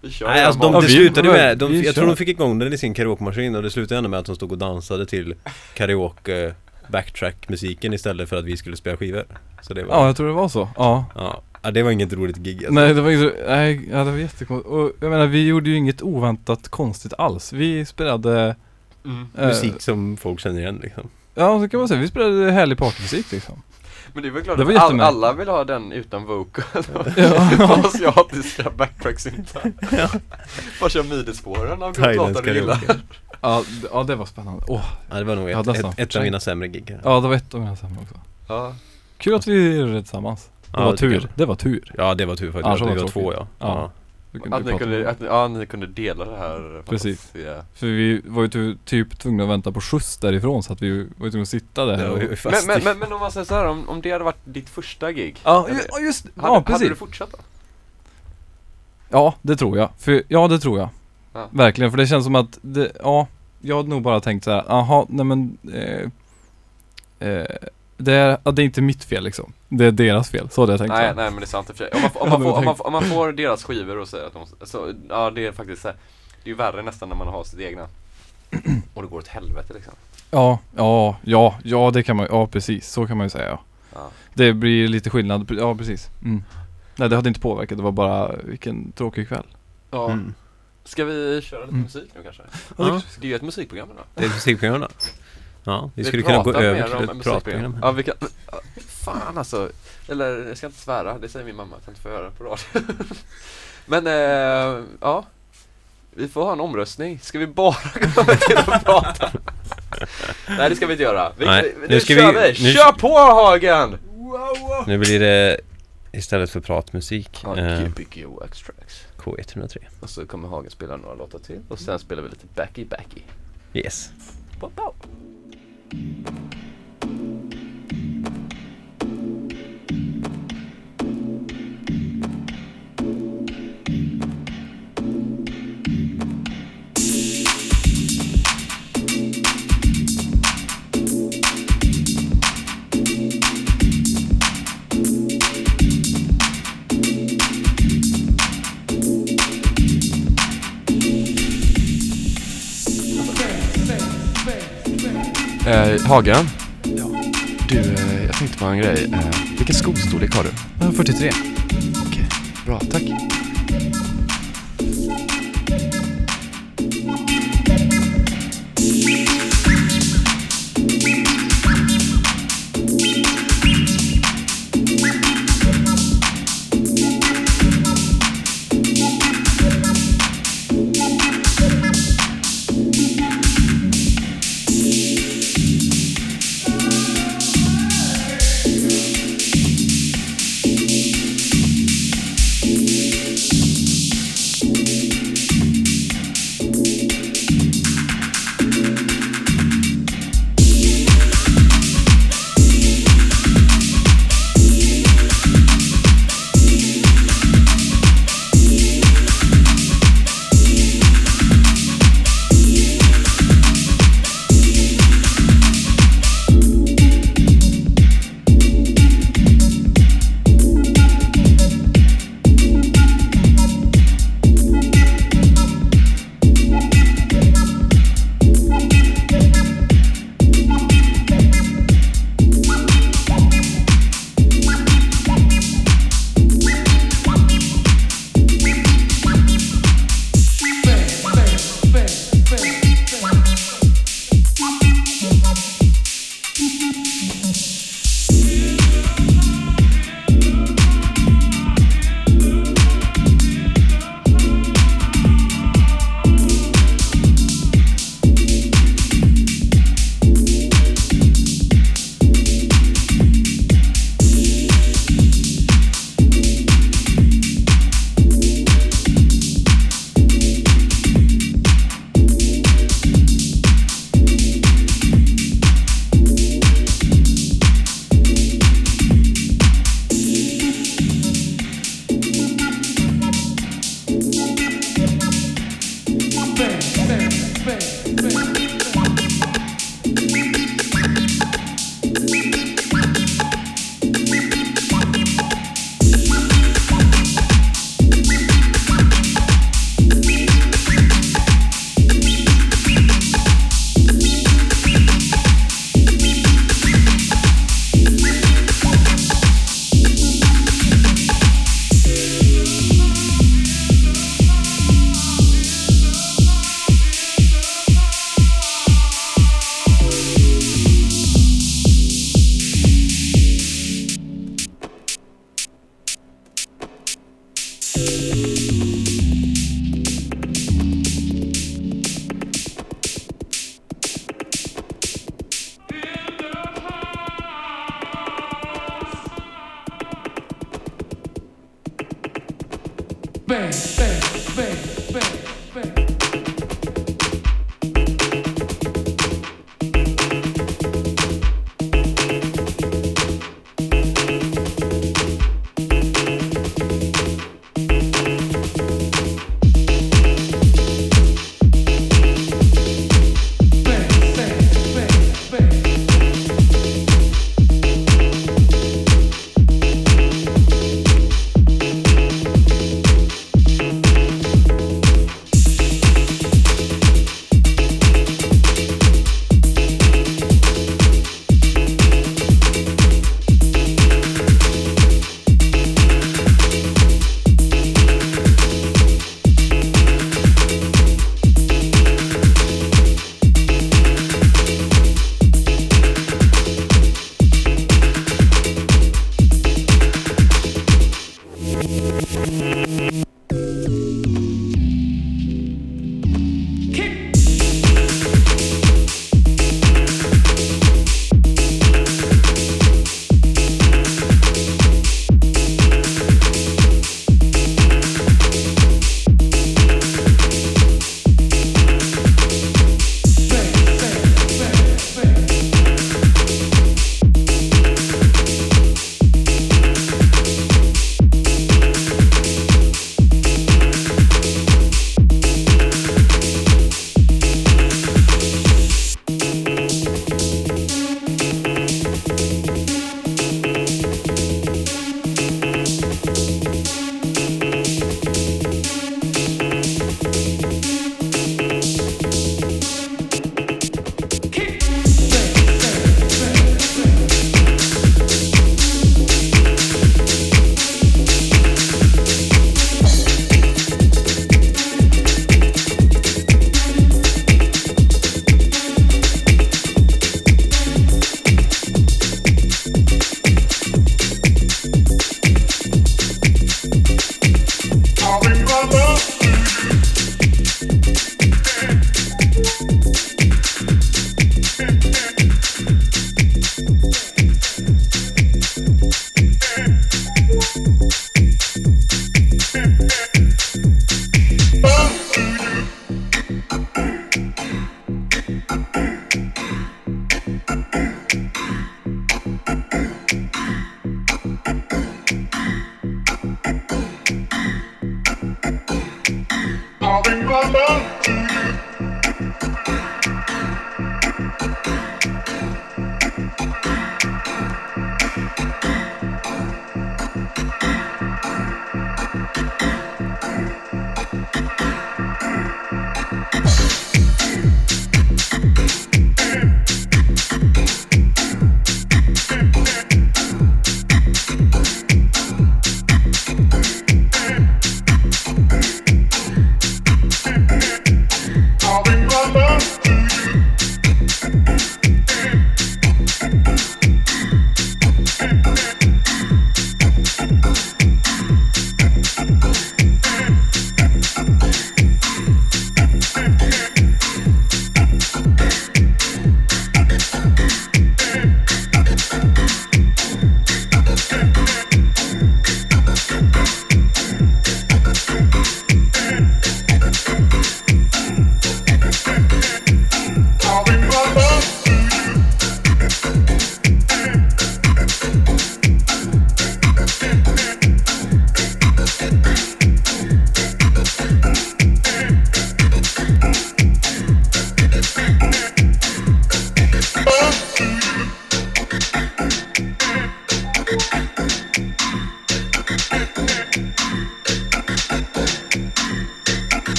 Vi kör Nej alltså de, det slutade med, de, jag tror de fick igång den i sin karaokemaskin och det slutade ändå med att de stod och dansade till karaoke backtrack musiken istället för att vi skulle spela skivor Så det var, ja, ja, jag tror det var så. Ja. ja. Det var inget roligt gig alltså. Nej, det var så, nej, ja det var jättekonstigt. Och jag menar, vi gjorde ju inget oväntat konstigt alls. Vi spelade Mm. eh, Musik som folk känner igen liksom Ja, så kan man säga. Vi spelade härlig partymusik liksom. Men det är väl klart Det var att all, alla vill ha den utan vocal [LAUGHS] Ja. Asiatiska backtrack-syntar Bara kör midi-spåren av låtar du gillar Ja, ja, det var spännande. Åh, Ja det var nog ett, ett, ett av mina sämre gig här. ja det var ett av mina sämre också. Ja, Kul att vi gjorde det tillsammans. Det Ja, var tur. Det var tur. Ja det var tur faktiskt, Annars att var det var två ja. ja. Ja. Så kunde Att ni prata kunde, att, ja, ni kunde dela det här Precis. fantastiska- För vi var ju ty- typ tvungna att vänta på skjuts därifrån så att vi var ju tvungna att sitta där och... Men, men, men, men om man säger så här, om, om det hade varit ditt första gig Ja, eller- ju- ja just hade, ja hade precis. du fortsatt då? Ja, det tror jag. För, ja, det tror jag. Ja. Verkligen, för det känns som att det, ja, jag hade nog bara tänkt så här, jaha, nej men eh, eh, det, är, ja, det är inte mitt fel liksom. Det är deras fel, så hade jag tänkt. Nej, nej men det är sant i. Om man, får- om, [LAUGHS] om, får- om man får deras skivor och säger att de, så, ja det är faktiskt så här, Det är ju värre nästan när man har sitt egna [CLEARS THROAT] Och det går åt helvete liksom Ja, ja, ja, ja det kan man ja precis, så kan man ju säga ja. Ja. Det blir lite skillnad, ja precis. Mm. Nej det hade inte påverkat, det var bara vilken tråkig kväll. Ja. Mm. Ska vi köra lite Mm. musik nu kanske? Ja. Det är ju ett musikprogram idag Det är ett musikprogram då. Ja, vi Vi skulle kunna gå över till ett pratprogram. Ja vi kan, fan alltså. Eller jag ska inte svära, det säger min mamma att jag inte får göra på radio. [LAUGHS] Men eh, ja. Vi får ha en omröstning, ska vi bara [LAUGHS] komma till att prata? [LAUGHS] Nej det ska vi inte göra, vi, Nej, nu nu ska kör vi- vi, nu- kör på Hagen! Nu blir det istället för pratmusik Ja, eh, Tracks K103. Och så kommer Hagen spela några låtar till. Och sen spelar vi lite Backy Backy. Yes. Pop, Thank you. Eh, Hagen? Ja. Du, eh, jag tänkte på en grej. Eh, vilken skostorlek har du? Ja, 43. Okej, bra, tack.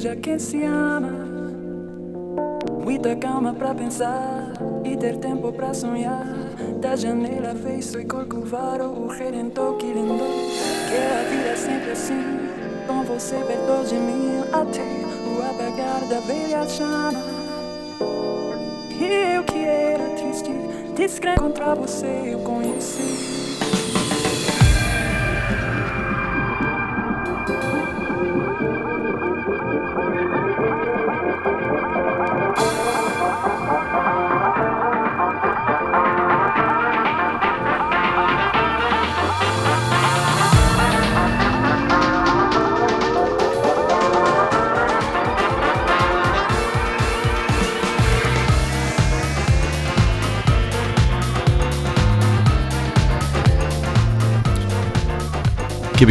Feliz, já que se ama. Muita calma pra pensar e ter tempo pra sonhar. Da janela vejo e corcovado o redentor que lindo. Que a vida é sempre assim, com você perto de mim. Até o apagar da velha chama. E eu que era triste, discreto contra você eu conheci.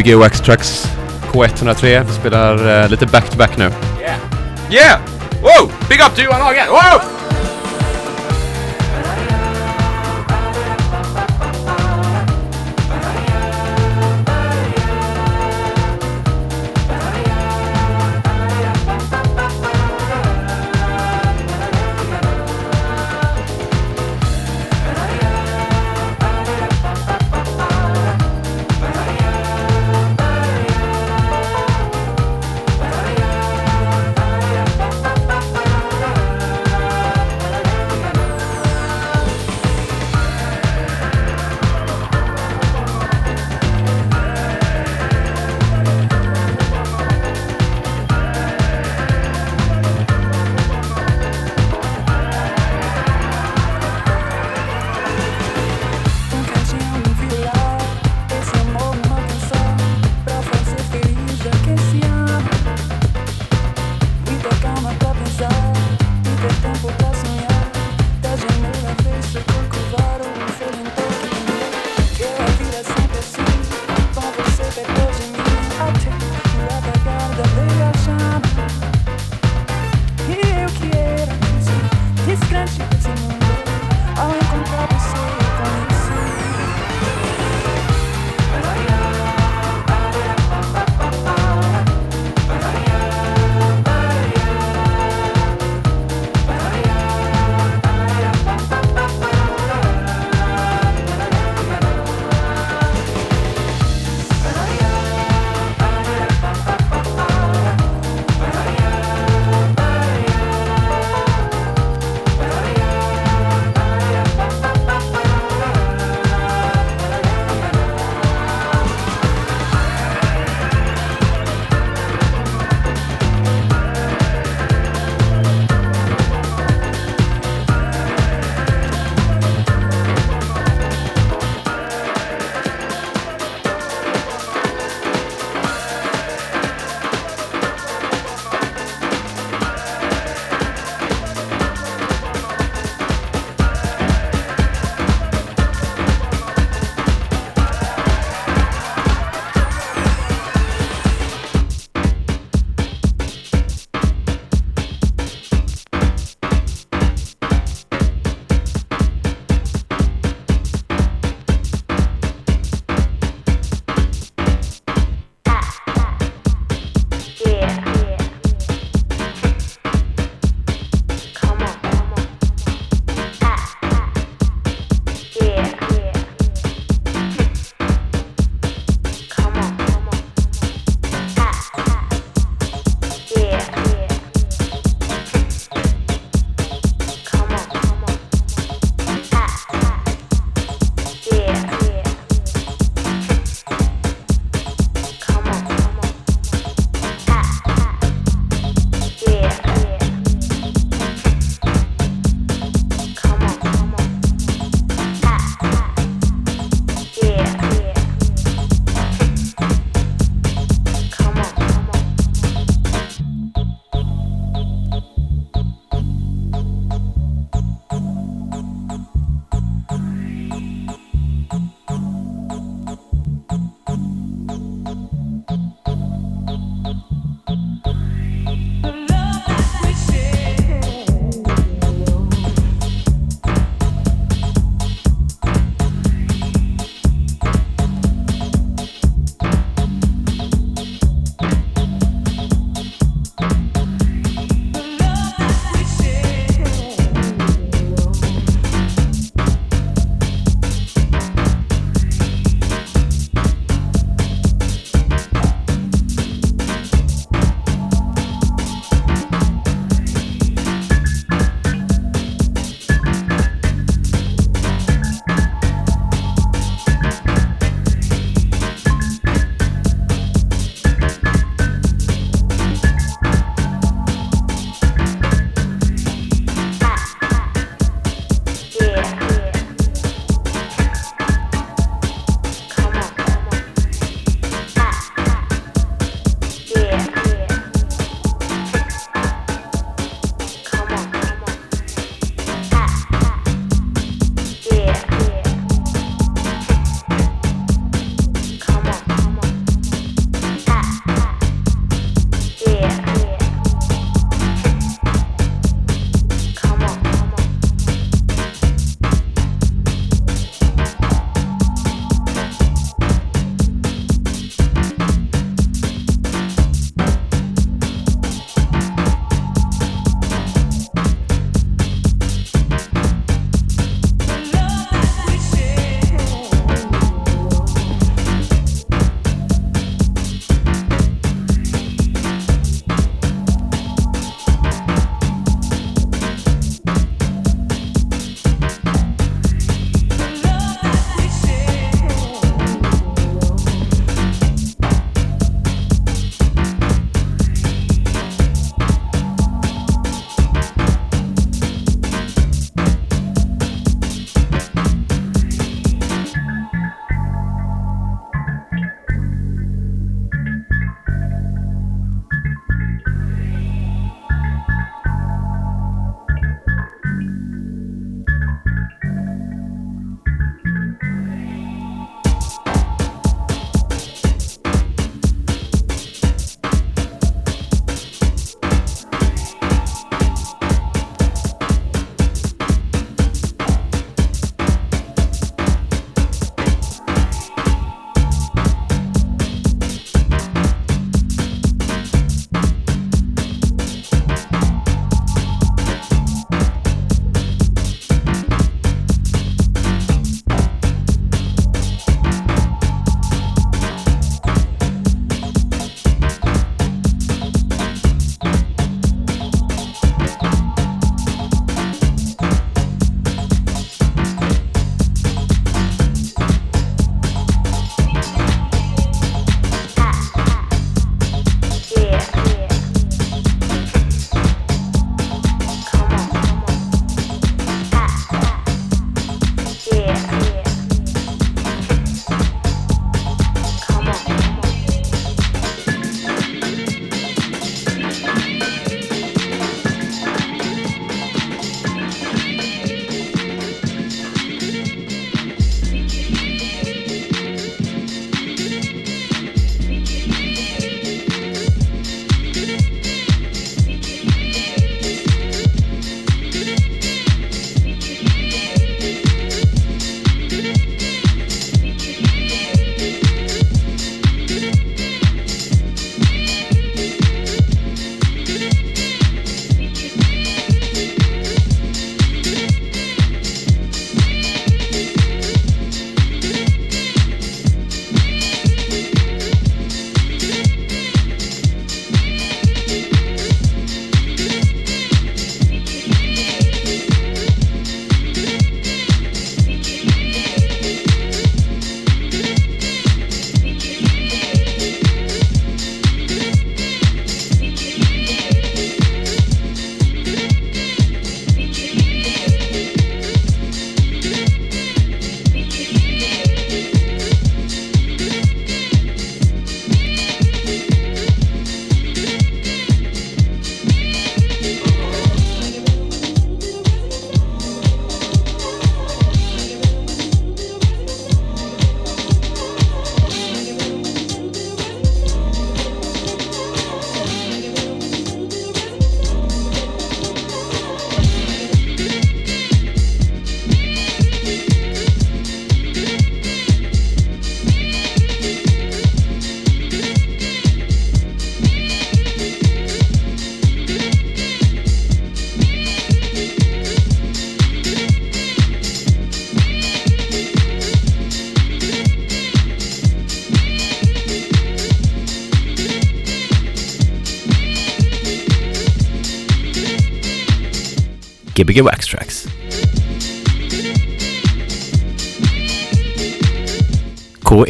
Gbg Wax Trucks K103. Vi spelar eh, lite back-to-back nu. Yeah! Yeah! Wow! Big up to Johan Hagen! Wow!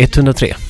103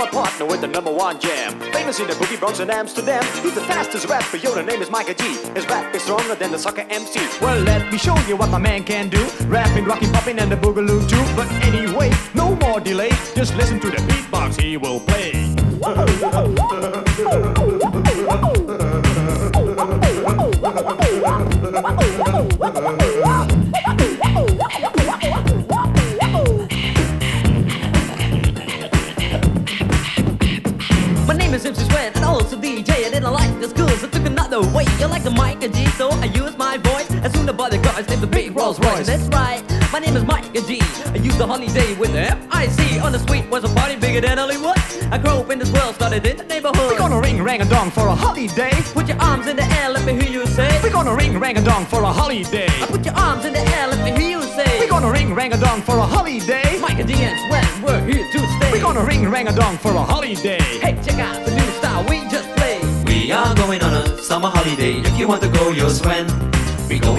my partner with the number one jam. Famous in the boogie Bronx and Amsterdam. He's the fastest rapper, yo, the name is Micah G. His rap is stronger than the soccer MC. Well, let me show you what my man can do. Rapping, rocking, popping, and the boogaloo too. But anyway, no more delay. Just listen to the beatbox he will play. [LAUGHS] Rolls Royce. That's right, my name is Mike and G. I use the holiday with the F-I-C. On the street was a party bigger than Hollywood. I grew up in this world, started in the neighborhood. We're gonna ring rang a dong for a holiday. Put your arms in the air, let me hear you say. We're gonna ring rang a dong for a holiday. I Put your arms in the air, let me hear you say. We're gonna ring rang a dong for a holiday. Mike and D and Swen, we're here to stay. We're gonna ring rang a dong for a holiday. Hey, check out the new style we just played. We are going on a summer holiday. If you want to go, you'll swim.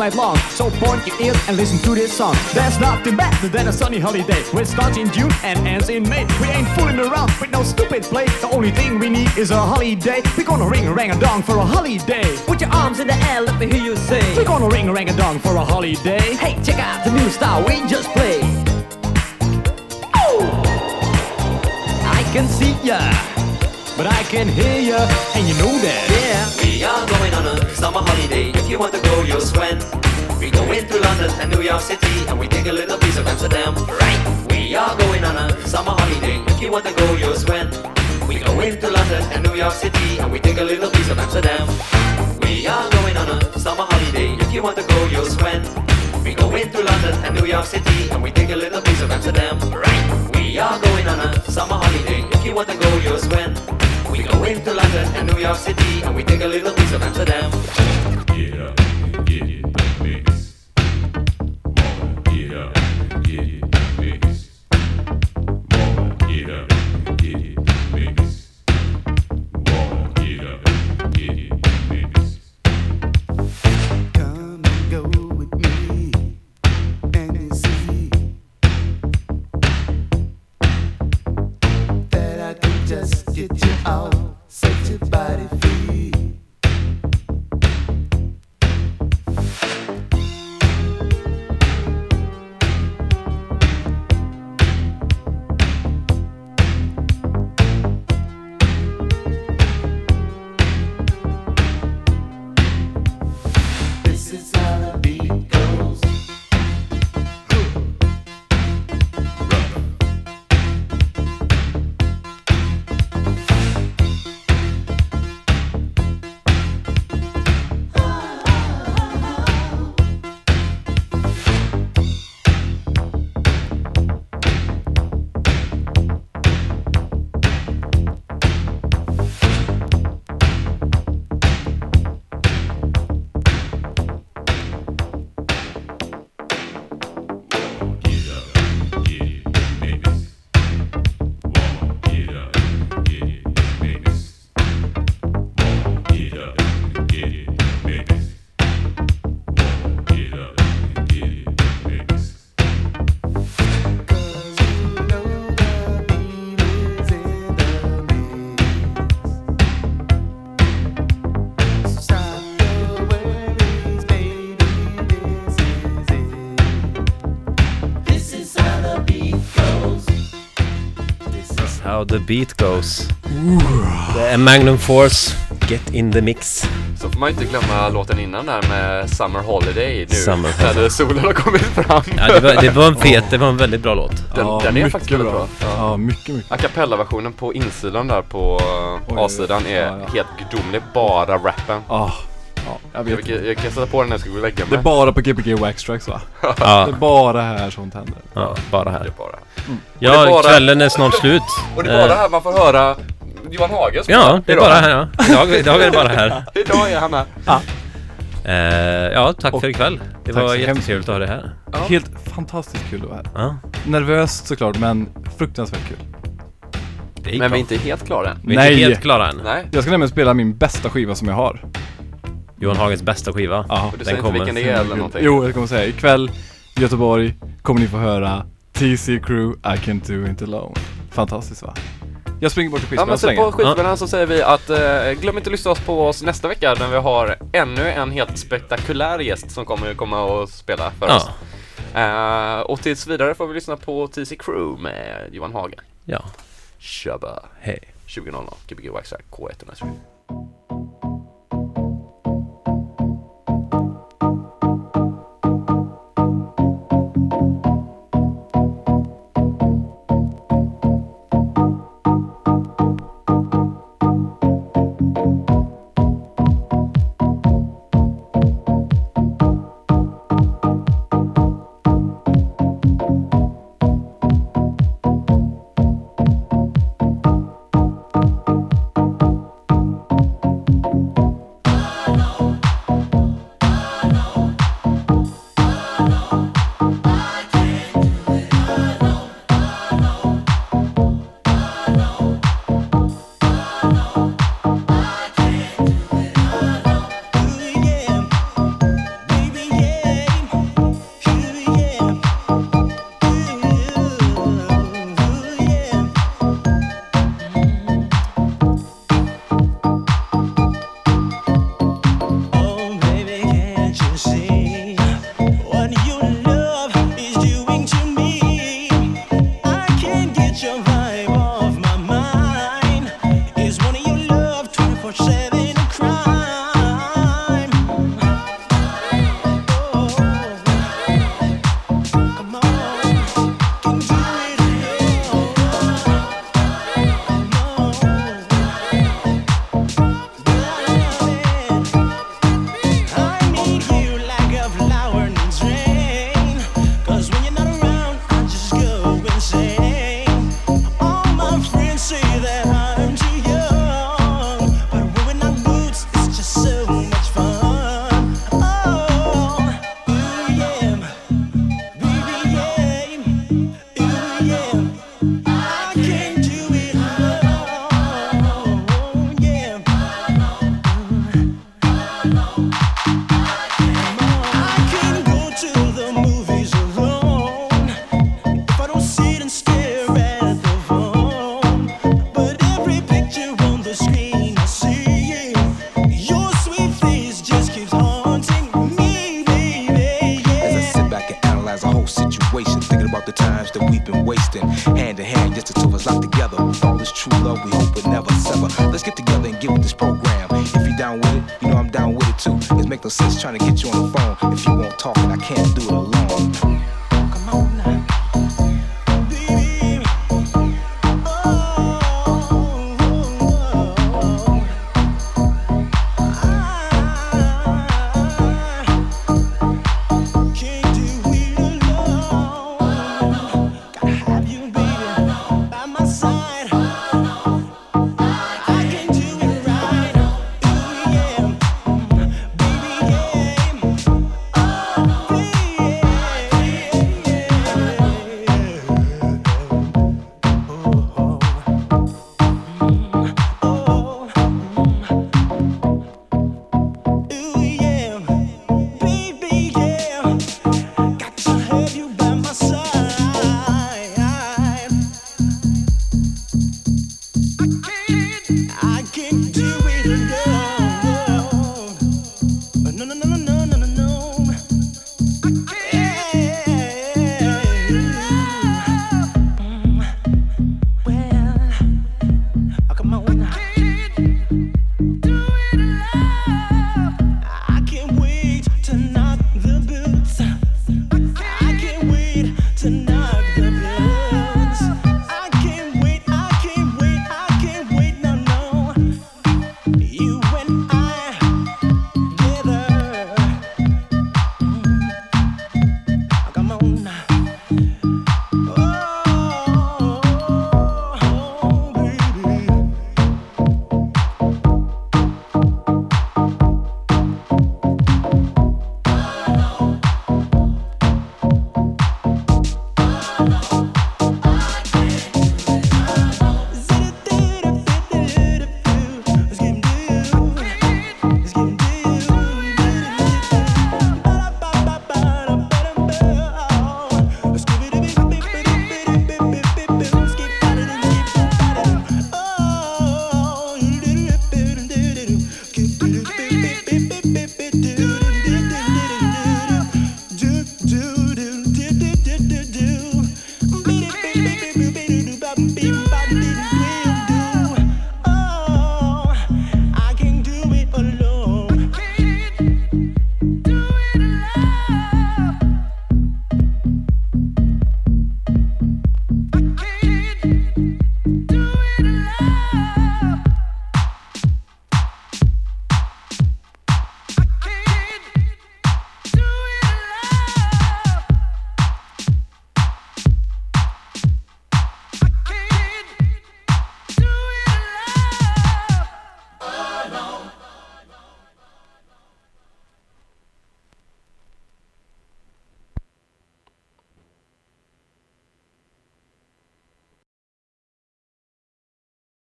night long. So point your ears and listen to this song. There's nothing better than a sunny holiday. Which starts in June and ends in May. We ain't fooling around with no stupid play. The only thing we need is a holiday. We're gonna ring a rang a dong for a holiday. Put your arms in the air, let me hear you say. We're gonna ring a rang a dong for a holiday. Hey, check out the new style we just played. Oh! I can see ya, But I can hear ya, and you know that. yeah. We are going on a summer holiday. If you want to go, you'll swim. We go into London and New York City and we take a little piece of Amsterdam, right? We are going on a summer holiday. If you want to go, you'll swim. We go into London and New York City and we take a little piece of Amsterdam. We are going on a summer holiday. If you want to go, you'll swim. We go into London and New York City and we take a little piece of Amsterdam, right? We are going on a summer holiday. If you want to go, you'll swim. We go into London and New York City and we take a little piece of Amsterdam. Get the beat goes. Det är Magnum Force, Get in the mix. Så får man inte glömma låten innan där med Summer Holiday nu. Summer När Holiday. solen har kommit fram. Ja, det var, det var en fet, det var en väldigt bra låt. Den, Ja, den är mycket faktiskt väldigt bra. bra. Ja, mycket, mycket. A cappella-versionen på insidan där på A-sidan är ja, ja. helt gudomlig. Bara rappen. Ah, ja, jag Jag, vet. jag, jag kan sätta på den när jag ska gå och lägga Det är mig. bara på Gbg Wax Tracks va? [LAUGHS] Ja. Det är bara här sånt händer. Ja, bara Det här. är bara. det är Ja, bara- kvällen är snart slut. [LAUGHS] Och det är bara Eh, här man får höra Johan Hagen. Ja, det är bara här ja. Idag, idag är det bara här. [LAUGHS] Idag är han här. Eh, ja, tack Och- för ikväll. Det var jättetrevligt att ha dig här. Ja. Helt fantastiskt kul att vara här. Ja, Nervöst såklart, men fruktansvärt kul. det Men bra. vi är inte helt klara än. Vi är Nej. inte helt klara än. Nej. Jag ska nämligen spela min bästa skiva som jag har. Johan Hagens bästa skiva. Ja. Och du Den säger inte kommer. vilken det är eller någonting? Jo, jag kommer säga ikväll Göteborg kommer ni få höra TC Crew, I Can't Do It Alone. Fantastiskt va? Jag springer bort till Ja men skivspelaren så så på länge. skivspelaren så säger vi att eh, glöm inte att lyssna på oss nästa vecka när vi har ännu en helt spektakulär gäst som kommer komma och spela för Ja. oss. Eh, och tills vidare får vi lyssna på TC Crew med Johan Hagen. Ja. Tjabba! Hej. 20.00, Gbg Waxtrack K103.